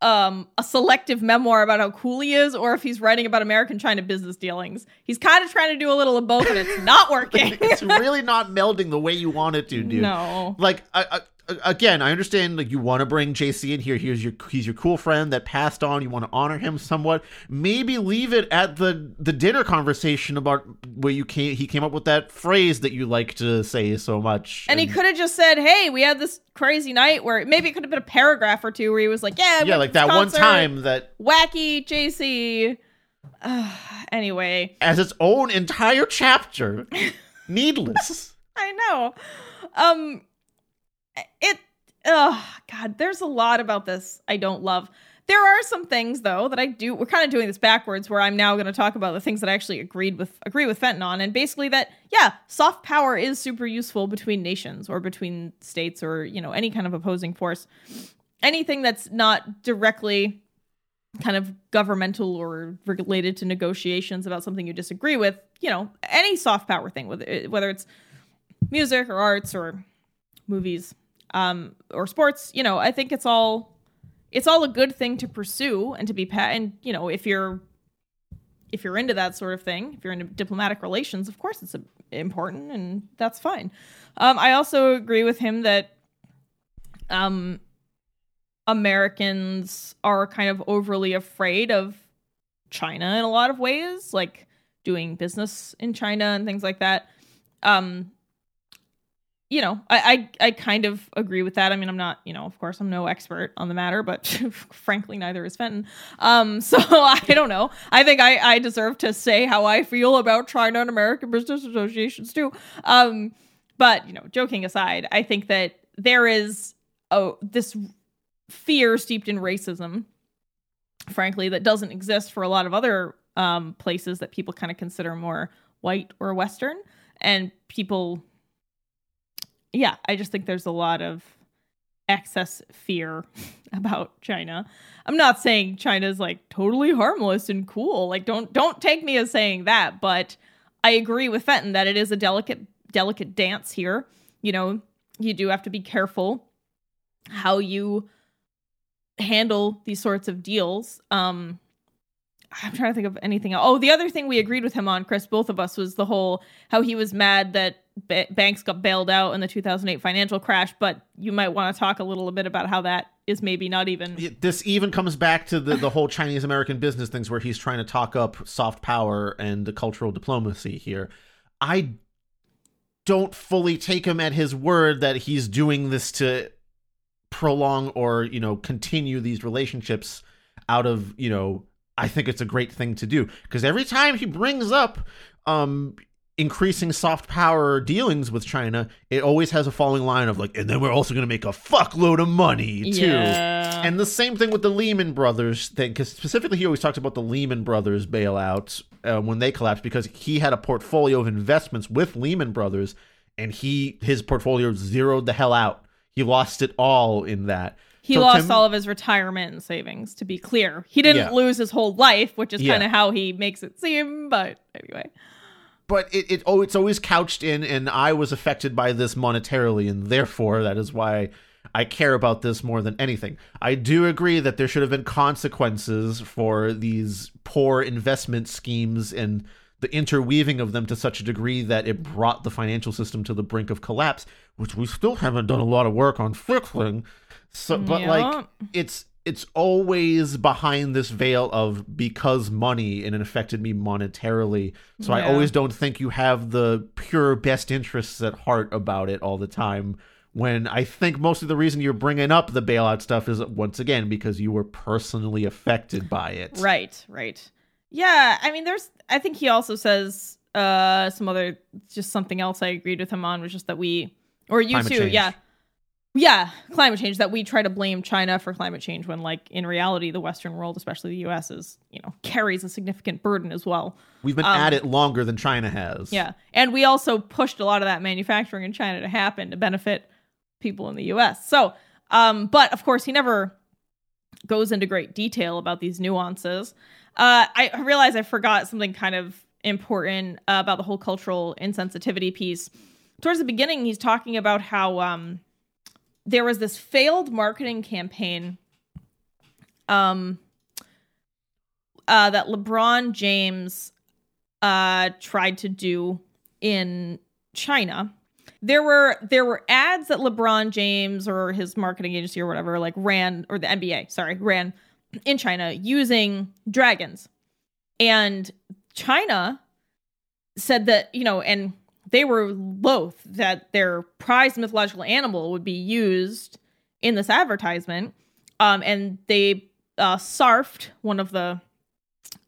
um a selective memoir about how cool he is or if he's writing about American China business dealings. He's kind of trying to do a little of both and it's not working. it's really not melding the way you want it to, dude. no. Like, I, I, again, I understand. Like, you want to bring JC in here. Here's your he's your cool friend that passed on. You want to honor him somewhat. Maybe leave it at the the dinner conversation about where you came. He came up with that phrase that you like to say so much. And he could have just said, "Hey, we had this crazy night where maybe it could have been a paragraph or two where he was like, yeah, yeah, like that one time that wacky JC." Anyway, as its own entire chapter. Needless. I know. Um it oh god, there's a lot about this I don't love. There are some things though that I do we're kind of doing this backwards where I'm now going to talk about the things that I actually agreed with agree with Fenton on and basically that yeah, soft power is super useful between nations or between states or, you know, any kind of opposing force. Anything that's not directly kind of governmental or related to negotiations about something you disagree with, you know, any soft power thing, whether whether it's music or arts or movies um, or sports, you know, I think it's all it's all a good thing to pursue and to be pa- and you know if you're if you're into that sort of thing, if you're into diplomatic relations, of course it's a, important and that's fine. Um, I also agree with him that um, Americans are kind of overly afraid of China in a lot of ways, like doing business in China and things like that. Um, you know, I, I I kind of agree with that. I mean, I'm not, you know, of course, I'm no expert on the matter, but frankly, neither is Fenton. Um, so I don't know. I think I I deserve to say how I feel about China and American business associations too. Um, but you know, joking aside, I think that there is oh this fear steeped in racism, frankly, that doesn't exist for a lot of other um, places that people kind of consider more white or Western, and people yeah, I just think there's a lot of excess fear about China. I'm not saying China's like totally harmless and cool. Like don't don't take me as saying that, but I agree with Fenton that it is a delicate delicate dance here. You know, you do have to be careful how you handle these sorts of deals. Um I'm trying to think of anything else. Oh, the other thing we agreed with him on, Chris, both of us, was the whole how he was mad that ba- banks got bailed out in the 2008 financial crash. But you might want to talk a little bit about how that is maybe not even. This even comes back to the, the whole Chinese American business things where he's trying to talk up soft power and the cultural diplomacy here. I don't fully take him at his word that he's doing this to prolong or, you know, continue these relationships out of, you know, I think it's a great thing to do because every time he brings up um increasing soft power dealings with China, it always has a following line of like, and then we're also going to make a fuckload of money too. Yeah. And the same thing with the Lehman Brothers thing, because specifically he always talks about the Lehman Brothers bailout uh, when they collapsed, because he had a portfolio of investments with Lehman Brothers, and he his portfolio zeroed the hell out. He lost it all in that. He So lost Tim- all of his retirement savings, to be clear. He didn't Yeah. lose his whole life, which is Yeah. kind of how he makes it seem. But anyway. But it, it oh it's always couched in and I was affected by this monetarily and therefore that is why I care about this more than anything. I do agree that there should have been consequences for these poor investment schemes and the interweaving of them to such a degree that it brought the financial system to the brink of collapse, which we still haven't done a lot of work on fixing. So, but Yeah. like it's it's always behind this veil of because money and it affected me monetarily. So I always don't think you have the pure best interests at heart about it all the time. When I think most of the reason you're bringing up the bailout stuff is once again because you were personally affected by it. Right, right. Yeah, I mean, there's. I think he also says uh some other just something else I agreed with him on was just that we or you Climate too, change. yeah, yeah, climate change. That we try to blame China for climate change when, like, in reality, the Western world, especially the U.S., is you know carries a significant burden as well. We've been Um, at it longer than China has. Yeah, and we also pushed a lot of that manufacturing in China to happen to benefit people in the U.S. So, um, but of course, he never goes into great detail about these nuances. Uh, I realize I forgot something kind of important uh, about the whole cultural insensitivity piece. Towards the beginning, he's talking about how um, there was this failed marketing campaign um, uh, that LeBron James uh, tried to do in China. There were there were ads that LeBron James or his marketing agency or whatever like ran or the NBA, sorry, ran in China using dragons. And China said that, you know, and they were loath that their prized mythological animal would be used in this advertisement. Um, and they uh, SARFT, one of the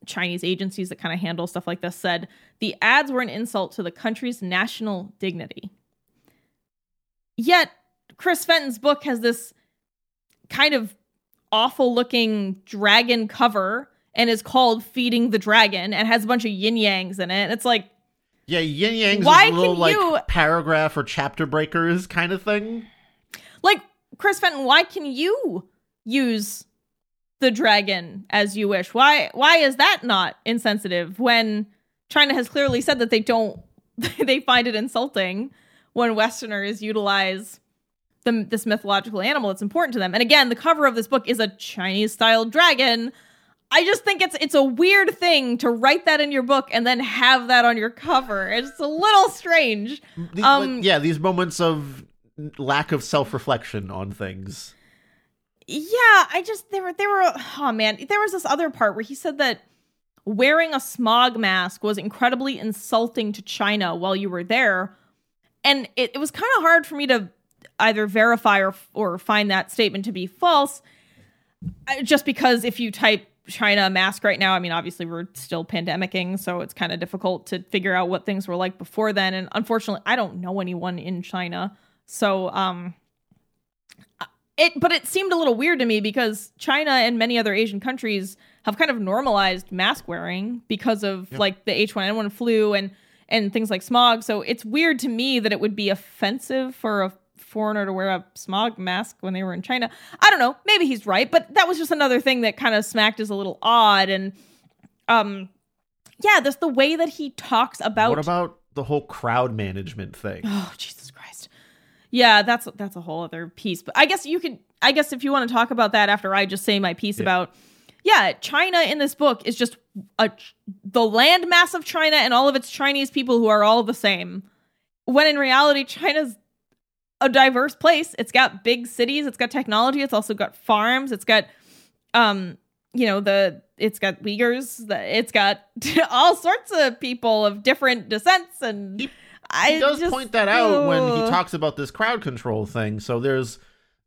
Chinese agencies that kind of handle stuff like this, said the ads were an insult to the country's national dignity. Yet, Chris Fenton's book has this kind of awful looking dragon cover and is called Feeding the Dragon and has a bunch of yin yangs in it. It's like, Yeah, yin yang's Why little can like you- paragraph or chapter breakers kind of thing. like Chris Fenton, why can you use the dragon as you wish? Why why is that not insensitive when China has clearly said that they don't they find it insulting when Westerners utilize the, this mythological animal that's important to them. And again, the cover of this book is a Chinese style dragon. I just think it's it's a weird thing to write that in your book and then have that on your cover. It's a little strange. The- Um, yeah, these moments of lack of self reflection on things. Yeah, I just there were there were oh man, there was this other part where he said that wearing a smog mask was incredibly insulting to China while you were there. And it, it was kind of hard for me to either verify or or find that statement to be false. Just because if you type China mask right now, I mean obviously we're still pandemicking, so it's kind of difficult to figure out what things were like before then. And unfortunately, I don't know anyone in China. So um it but it seemed a little weird to me because China and many other Asian countries have kind of normalized mask wearing because of like the H1N1 flu and and things like smog. So it's weird to me that it would be offensive for a foreigner to wear a smog mask when they were in China. I don't know, maybe he's right, but that was just another thing that kind of smacked as a little odd and um yeah, just the way that he talks about What about the whole crowd management thing? Oh, Jesus Christ. Yeah, that's that's a whole other piece. But I guess you could I guess if you want to talk about that after I just say my piece about yeah, China in this book is just a the landmass of China and all of its Chinese people who are all the same. When in reality China's a diverse place. It's got big cities, it's got technology, it's also got farms, it's got um you know the it's got Uyghurs, the, it's got all sorts of people of different descents and He- I he does just- point that out when he talks about this crowd control thing. So there's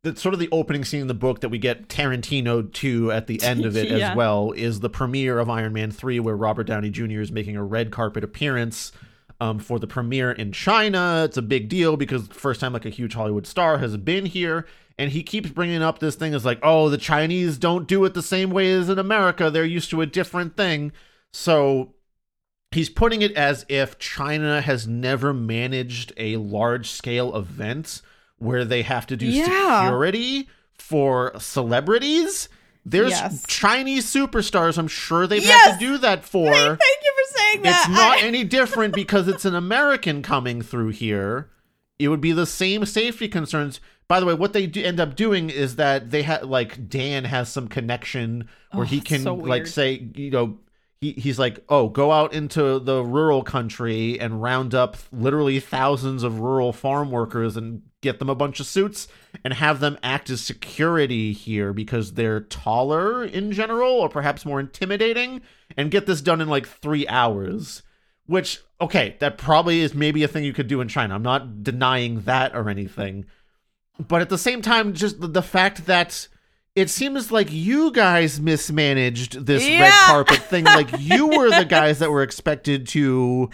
the sort of the opening scene in the book that we get Tarantino to at the end of it Yeah. as well is the premiere of Iron Man 3 where Robert Downey Jr. is making a red carpet appearance um, for the premiere in China. It's a big deal because the first time like a huge Hollywood star has been here and he keeps bringing up this thing as like, "Oh, the Chinese don't do it the same way as in America. They're used to a different thing." So he's putting it as if China has never managed a large scale event where they have to do Yeah. security for celebrities. There's Yes. Chinese superstars I'm sure they've had to do that for. You for saying that. It's not any different because it's an American coming through here. It would be the same safety concerns. By the way, what they do end up doing is that they have like Dan has some connection where Oh, he can so like say, you know, he, he's like, oh, go out into the rural country and round up literally thousands of rural farm workers and get them a bunch of suits and have them act as security here because they're taller in general or perhaps more intimidating and get this done in like three hours. Which, okay, that probably is maybe a thing you could do in China. I'm not denying that or anything. But at the same time, just the, the fact that it seems like you guys mismanaged this red carpet thing. Like you were the guys that were expected to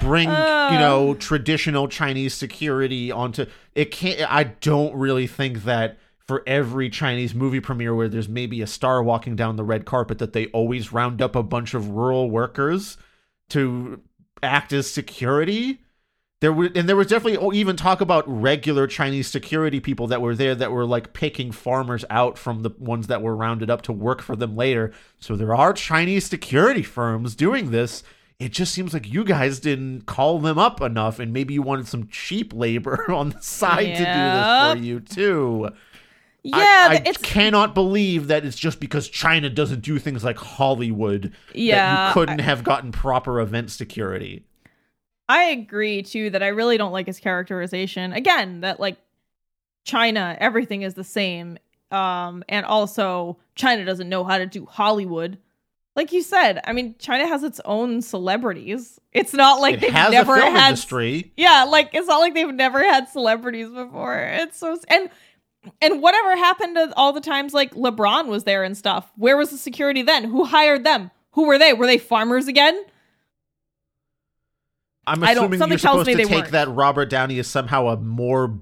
bring, you know, oh. traditional Chinese security onto it. Can't. I don't really think that for every Chinese movie premiere where there's maybe a star walking down the red carpet that they always round up a bunch of rural workers to act as security. There were, and there was definitely oh, even talk about regular Chinese security people that were there that were like picking farmers out from the ones that were rounded up to work for them later. So there are Chinese security firms doing this. It just seems like you guys didn't call them up enough, and maybe you wanted some cheap labor on the side to do this for you too. Yeah, I, I it's cannot believe that it's just because China doesn't do things like Hollywood that Yeah, you couldn't have gotten proper event security. I agree too that I really don't like his characterization. Again, that like China, everything is the same. Um, and also China doesn't know how to do Hollywood. Like you said, I mean, China has its own celebrities. It's not like it they've never a film had industry. Yeah, like it's not like they've never had celebrities before. It's so and and whatever happened to all the times like LeBron was there and stuff. Where was the security then? Who hired them? Who were they? Were they farmers again? I'm I don't- assuming something you're tells supposed me to take weren't. that Robert Downey is somehow a more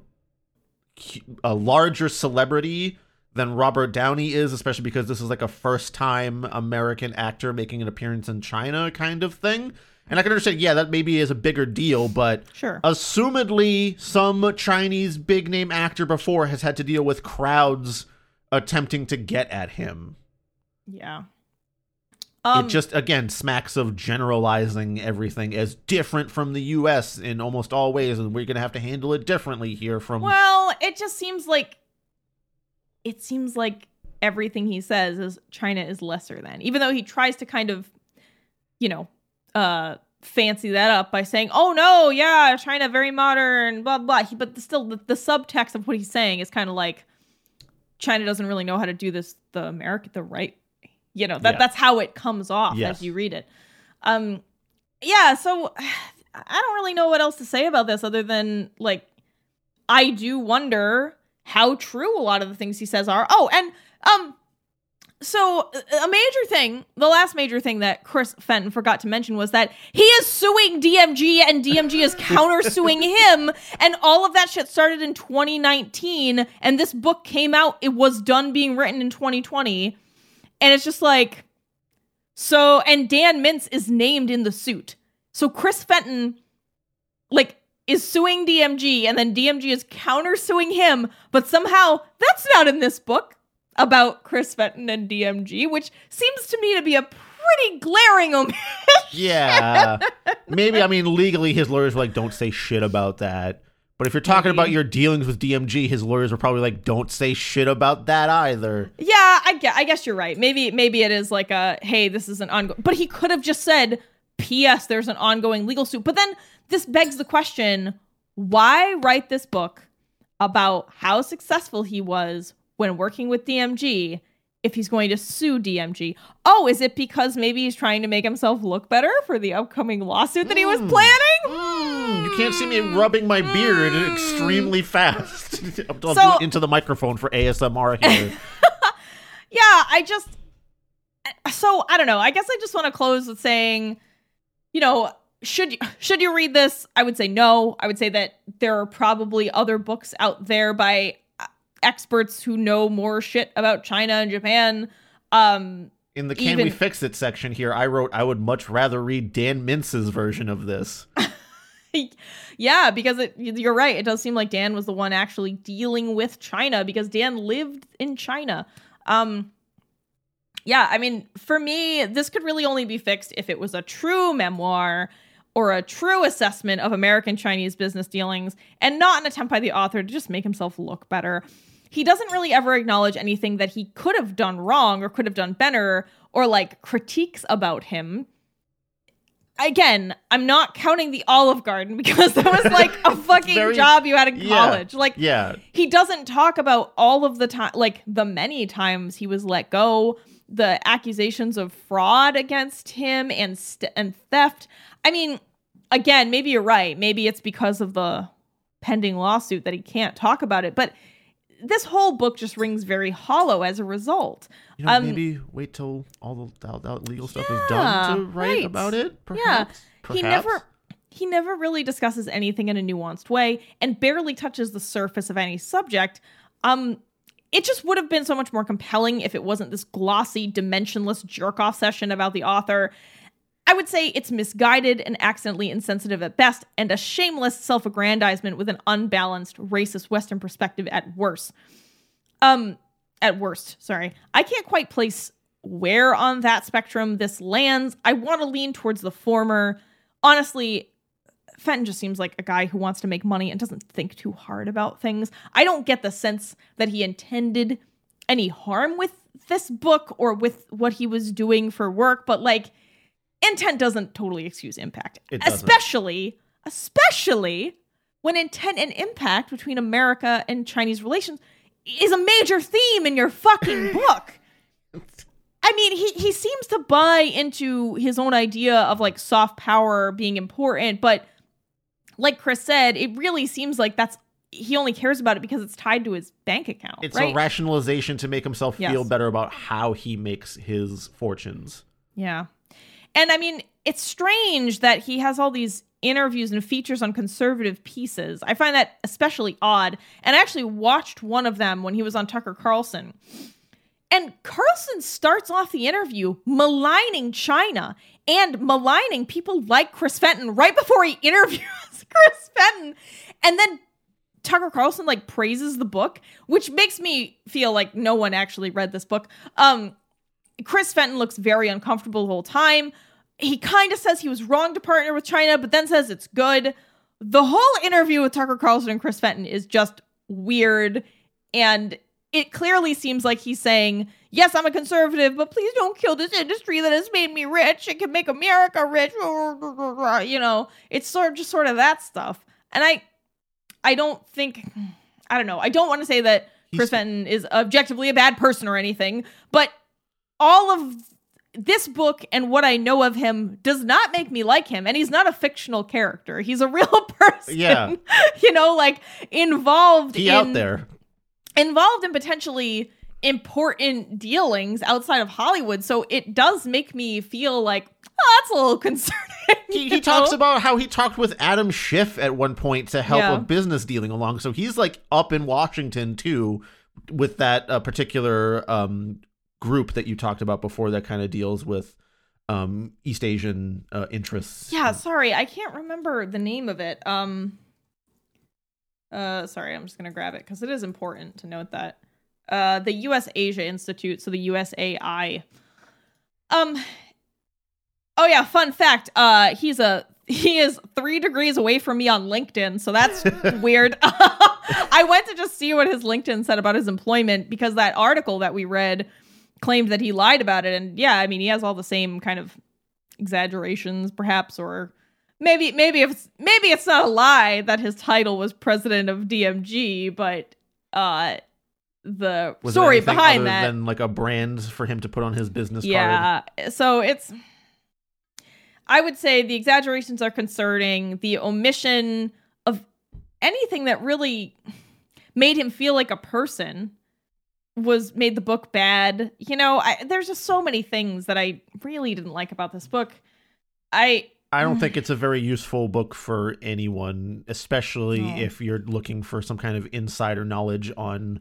a larger celebrity than Robert Downey is, especially because this is like a first time American actor making an appearance in China kind of thing. And I can understand, yeah, that maybe is a bigger deal, but Sure. assumedly some Chinese big name actor before has had to deal with crowds attempting to get at him. Yeah. Um, it just again smacks of generalizing everything as different from the US in almost all ways and we're going to have to handle it differently here from Well, it just seems like it seems like everything he says is China is lesser than. Even though he tries to kind of, you know, uh fancy that up by saying, "Oh no, yeah, China very modern, blah blah." He, but still the, the subtext of what he's saying is kind of like China doesn't really know how to do this the America the right you know, that Yeah. that's how it comes off Yes. as you read it. Um yeah, so I don't really know what else to say about this other than like I do wonder how true a lot of the things he says are. Oh, and um so a major thing, the last major thing that Chris Fenton forgot to mention was that he is suing DMG and DMG is countersuing him and all of that shit started in 2019 and this book came out it was done being written in 2020 and it's just like so and Dan Mintz is named in the suit. So Chris Fenton like is suing DMG and then DMG is countersuing him, but somehow that's not in this book about Chris Fenton and DMG, which seems to me to be a pretty glaring omission. yeah maybe i mean legally his lawyers were like don't say shit about that but if you're talking about mm-hmm. your dealings with DMG his lawyers were probably like don't say shit about that either yeah, I guess, I guess you're right. Maybe maybe it is like a hey, this is an ongoing. But he could have just said, "P.S. There's an ongoing legal suit." But then this begs the question: Why write this book about how successful he was when working with DMG? If he's going to sue DMG, oh, is it because maybe he's trying to make himself look better for the upcoming lawsuit that he was Hmm. planning? Mm, you can't see me rubbing my beard extremely fast I'll So- into the microphone for ASMR here yeah, I just so I don't know. I guess I just want to close with saying, you know, should you should you read this? I would say no. I would say that there are probably other books out there by experts who know more shit about China and Japan. Um In the Can We Fix It section here, I wrote I would much rather read Dan Mintz's version of this. yeah, because it, you're right. It does seem like Dan was the one actually dealing with China because Dan lived in China. Um, yeah, I mean, for me, this could really only be fixed if it was a true memoir or a true assessment of American Chinese business dealings and not an attempt by the author to just make himself look better. He doesn't really ever acknowledge anything that he could have done wrong or could have done better or like critiques about him. Again, I'm not counting the Olive Garden because that was like a fucking Very- job you had in yeah. college. Like Yeah. he doesn't talk about all of the time like the many times he was let go the accusations of fraud against him and st- and theft i mean again maybe you're right maybe it's because of the pending lawsuit that he can't talk about it but this whole book just rings very hollow as a result You know, Um, maybe wait till all the all that legal stuff is done to write right. about it. Perhaps. Yeah. he never he never really discusses anything in a nuanced way and barely touches the surface of any subject um it just would have been so much more compelling if it wasn't this glossy dimensionless jerk off session about the author i would say it's misguided and accidentally insensitive at best and a shameless self-aggrandizement with an unbalanced racist western perspective at worst. Um at worst sorry. I can't quite place where on that spectrum this lands. I want to lean towards the former. Honestly fenton just seems like a guy who wants to make money and doesn't think too hard about things. I don't get the sense that he intended any harm with this book or with what he was doing for work but like intent doesn't totally excuse impact especially especially when intent and impact between america and chinese relations is a major theme in your fucking book I mean, he he seems to buy into his own idea of like soft power being important, but like Chris said, it really seems like that's he only cares about it because it's tied to his bank account. It's right? a rationalization to make himself Yes. feel better about how he makes his fortunes. Yeah. And I mean, it's strange that he has all these interviews and features on conservative pieces. I find that especially odd. And I actually watched one of them when he was on Tucker Carlson. And Carlson starts off the interview maligning China and maligning people like Chris Fenton right before he interviews Chris Fenton. And then Tucker Carlson like praises the book, which makes me feel like no one actually read this book. Um Chris Fenton looks very uncomfortable the whole time. He kind of says he was wrong to partner with China, but then says it's good. The whole interview with Tucker Carlson and Chris Fenton is just weird. And it clearly seems like he's saying, Yes, I'm a conservative, but please don't kill this industry that has made me rich. It can make America rich. You know, it's sort of just sort of that stuff. And I I don't think I don't know. I don't want to say that Chris Fenton is objectively a bad person or anything, but all of this book and what I know of him does not make me like him. And he's not a fictional character. He's a real person. Yeah. you know, like involved He in out there. involved in potentially important dealings outside of Hollywood. So it does make me feel like, oh, that's a little concerning. He, he talks about how he talked with Adam Schiff at one point to help Yeah. a business dealing along. So he's like up in Washington too with that uh, particular um, group that you talked about before that kind of deals with um, East Asian uh, interests. Yeah, sorry, I can't remember the name of it. Um uh sorry, I'm just going to grab it cuz it is important to note that. Uh the US Asia Institute, so the USAI. Um Oh yeah, fun fact, uh he's a he is 3 degrees away from me on LinkedIn, so that's weird. I went to just see what his LinkedIn said about his employment because that article that we read claimed that he lied about it. And yeah, I mean, he has all the same kind of exaggerations perhaps or maybe maybe if it's, maybe it's not a lie that his title was president of DMG but uh the Was story behind that than like a brand for him to put on his business card? yeah so it's I would say the exaggerations are concerning. The omission of anything that really made him feel like a person was made the book bad. You know, I, there's just so many things that I really didn't like about this book. I I don't think it's a very useful book for anyone, especially No. if you're looking for some kind of insider knowledge on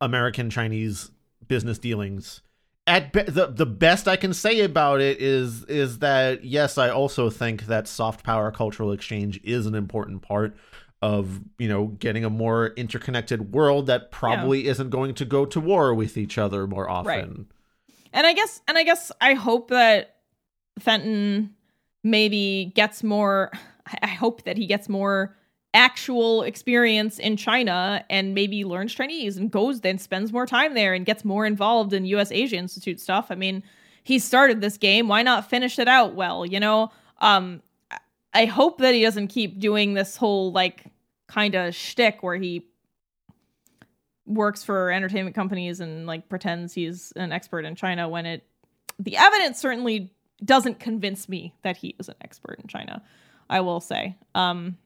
American Chinese business dealings. At be- the the best I can say about it is is that yes, I also think that soft power cultural exchange is an important part of you know getting a more interconnected world that probably isn't going to go to war with each other more often. and I guess and I guess I hope that Fenton maybe gets more I hope that he gets more actual experience in China and maybe learns Chinese and goes then spends more time there and gets more involved in US Asia Institute stuff. I mean, he started this game, why not finish it out well, you know? Um I hope that he doesn't keep doing this whole like kind of shtick where he works for entertainment companies and like pretends he's an expert in China when it the evidence certainly doesn't convince me that he is an expert in China. I will say. Um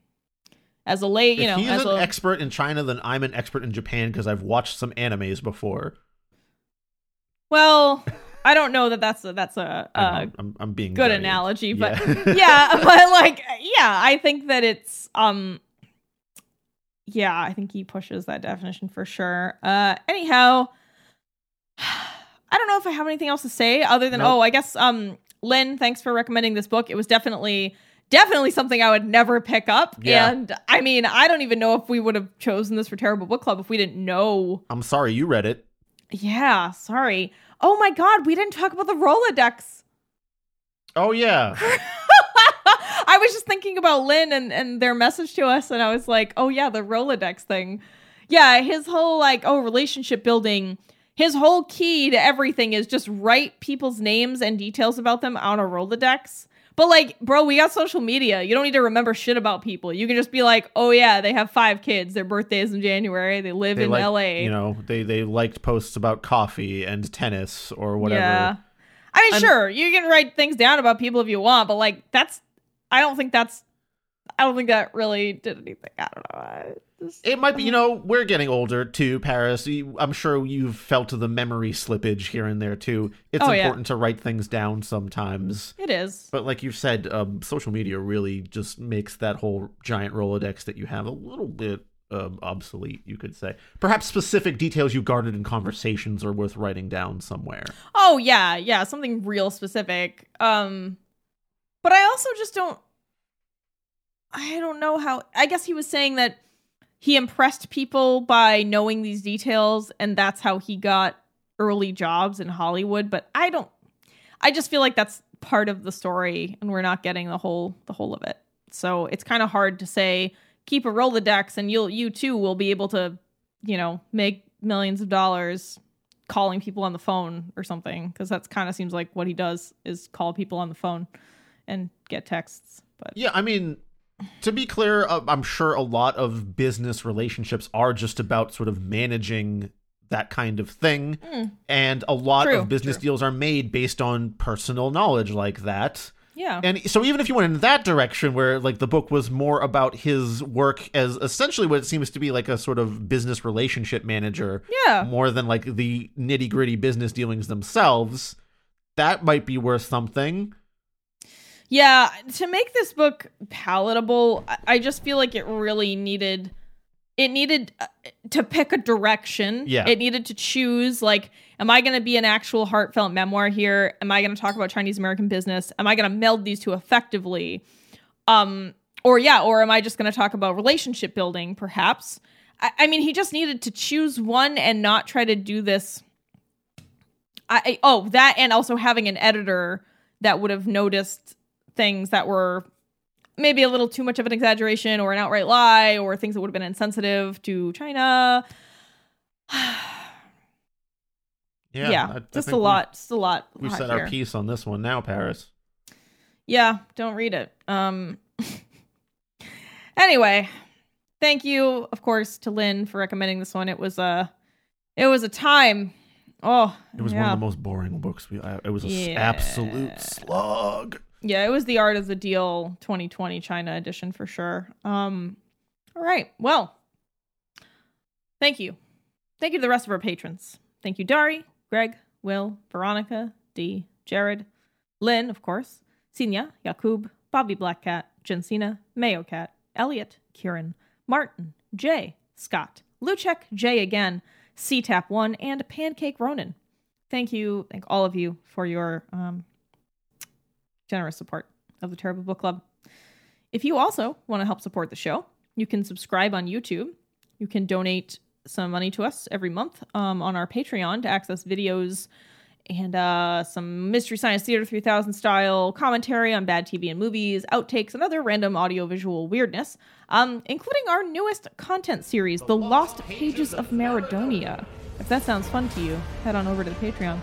as a late, you if know, he's as an a, expert in China, then I'm an expert in Japan because I've watched some animes before. well, I don't know that that's a, that's a, know, I'm, I'm being good analogy, but Yeah. yeah, but like yeah, I think that it's um yeah, I think he pushes that definition for sure. Uh anyhow, I don't know if I have anything else to say other than Nope. oh, I guess um Lynn, thanks for recommending this book. It was definitely definitely something I would never pick up. Yeah. And I mean, I don't even know if we would have chosen this for Terrible Book Club if we didn't know. I'm sorry you read it. Yeah, sorry. Oh my god, we didn't talk about the Rolodex. Oh yeah, I was just thinking about Lynn and, and their message to us, and I was like, oh yeah, the Rolodex thing. Yeah, his whole like, oh, relationship building. His whole key to everything is just write people's names and details about them on a Rolodex. But like, bro, we got social media. You don't need to remember shit about people. You can just be like, oh yeah, they have five kids. Their birthday is in January. They live they in like, LA. You know, they they liked posts about coffee and tennis or whatever. Yeah. I mean, And- sure, you can write things down about people if you want, but like that's I don't think that's I don't think that really did anything. I don't know. It might be, you know, we're getting older too, Paris. I'm sure you've felt the memory slippage here and there too. It's Oh, yeah. important to write things down sometimes. it is. But like you've said, um, social media really just makes that whole giant Rolodex that you have a little bit um, obsolete, you could say. Perhaps specific details you garnered in conversations are worth writing down somewhere. Oh yeah, yeah, something real specific. Um but I also just don't I don't know how I guess he was saying that he impressed people by knowing these details and that's how he got early jobs in Hollywood, but I don't I just feel like that's part of the story and we're not getting the whole the whole of it. So it's kind of hard to say keep a Rolodex and you'll you too will be able to, you know, make millions of dollars calling people on the phone or something because that's kind of seems like what he does is call people on the phone and get texts. But Yeah, I mean, to be clear, uh, I'm sure a lot of business relationships are just about sort of managing that kind of thing. Mm. And a lot True, of business true. deals are made based on personal knowledge like that. yeah, And so even if you went in that direction where like the book was more about his work as essentially what it seems to be like a sort of business relationship manager yeah, more than like the nitty-gritty business dealings themselves, that might be worth something. Yeah. To make this book palatable, I, just feel like it really needed it needed uh, to pick a direction. Yeah. it needed to choose like. Am I going to be an actual heartfelt memoir here? Am I going to talk about Chinese American business? Am I going to meld these two effectively? um or yeah or am i just going to talk about relationship building perhaps I, I mean he just needed to choose one and not try to do this I, I oh that and also having an editor that would have noticed things that were maybe a little too much of an exaggeration or an outright lie or things that would have been insensitive to china Yeah, yeah, I- I just a lot just a lot We've said here. our piece on this one now, Paris. Yeah, don't read it. Um Anyway, thank you of course to Lynn for recommending this one. It was a it was a time. Oh, It was yeah. one of the most boring books. We, I, it was an Yeah. absolute slug. Yeah, it was the Art of the Deal 2020 China edition for sure. Um all right. Well, thank you. Thank you to the rest of our patrons. Thank you, Dari, Greg, Will, Veronica, D, Jared, Lynn, of course, Sinya, Yakub, Bobby Blackcat, Jensina, Mayo Cat, Elliot, Kieran, Martin, Jay, Scott, Luchek, Jay again, CTAP1, and Pancake Ronan. Thank you, thank all of you for your um, generous support of the Terrible Book Club. If you also want to help support the show, you can subscribe on YouTube. You can donate some money to us every month um, on our Patreon to access videos and uh, some Mystery Science Theater 3000 style commentary on bad TV and movies, outtakes, and other random audiovisual weirdness, um, including our newest content series, The Lost Pages of Maradonia. If that sounds fun to you, head on over to the Patreon.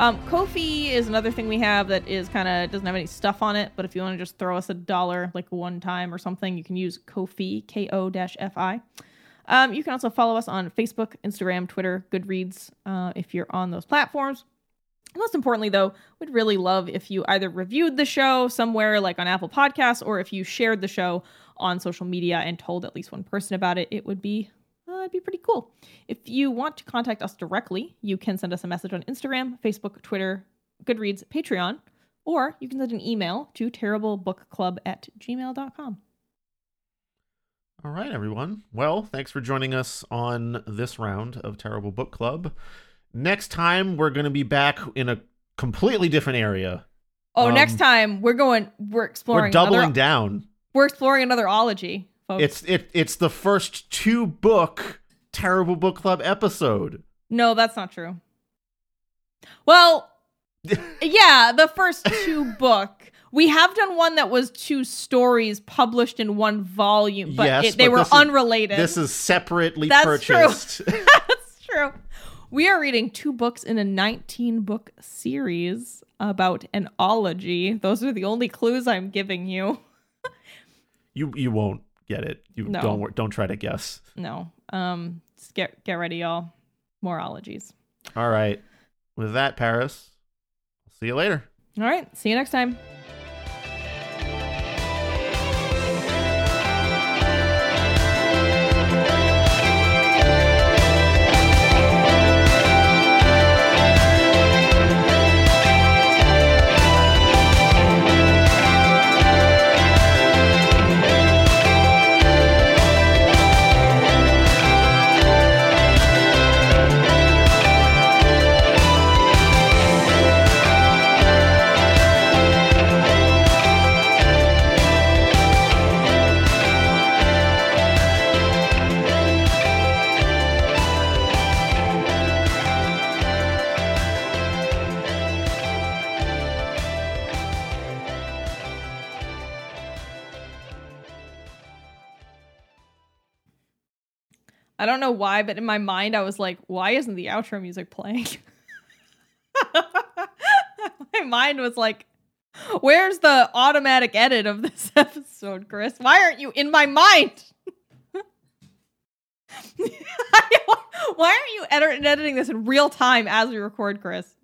Um, Ko-fi is another thing we have that is kind of doesn't have any stuff on it, but if you want to just throw us a dollar like one time or something, you can use Ko-fi, K O F I. Um, you can also follow us on Facebook, Instagram, Twitter, Goodreads uh, if you're on those platforms. Most importantly, though, we'd really love if you either reviewed the show somewhere like on Apple Podcasts or if you shared the show on social media and told at least one person about it. It would be uh, it'd be pretty cool. If you want to contact us directly, you can send us a message on Instagram, Facebook, Twitter, Goodreads, Patreon, or you can send an email to terriblebookclub at gmail.com. All right, everyone. Well, thanks for joining us on this round of Terrible Book Club. Next time, we're going to be back in a completely different area. Oh, Um, next time we're going, we're exploring. We're doubling another, down. We're exploring another ology, folks. It's it it's the first two book Terrible Book Club episode. No, that's not true. Well, yeah, the first two book. We have done one that was two stories published in one volume, but Yes, it, they but were this is- unrelated. This is separately That's true. purchased. That's true. We are reading two books in a 19 book series about an ology. Those are the only clues I'm giving you. you you won't get it. You No. don't don't try to guess. No. Um just get get ready y'all. More ologies. All right. With that, Paris. I'll see you later. All right. See you next time. Don't know why, but in my mind, I was like, why isn't the outro music playing? my mind was like, where's the automatic edit of this episode, Chris? Why aren't you in my mind? why aren't you edit- editing this in real time as we record, Chris?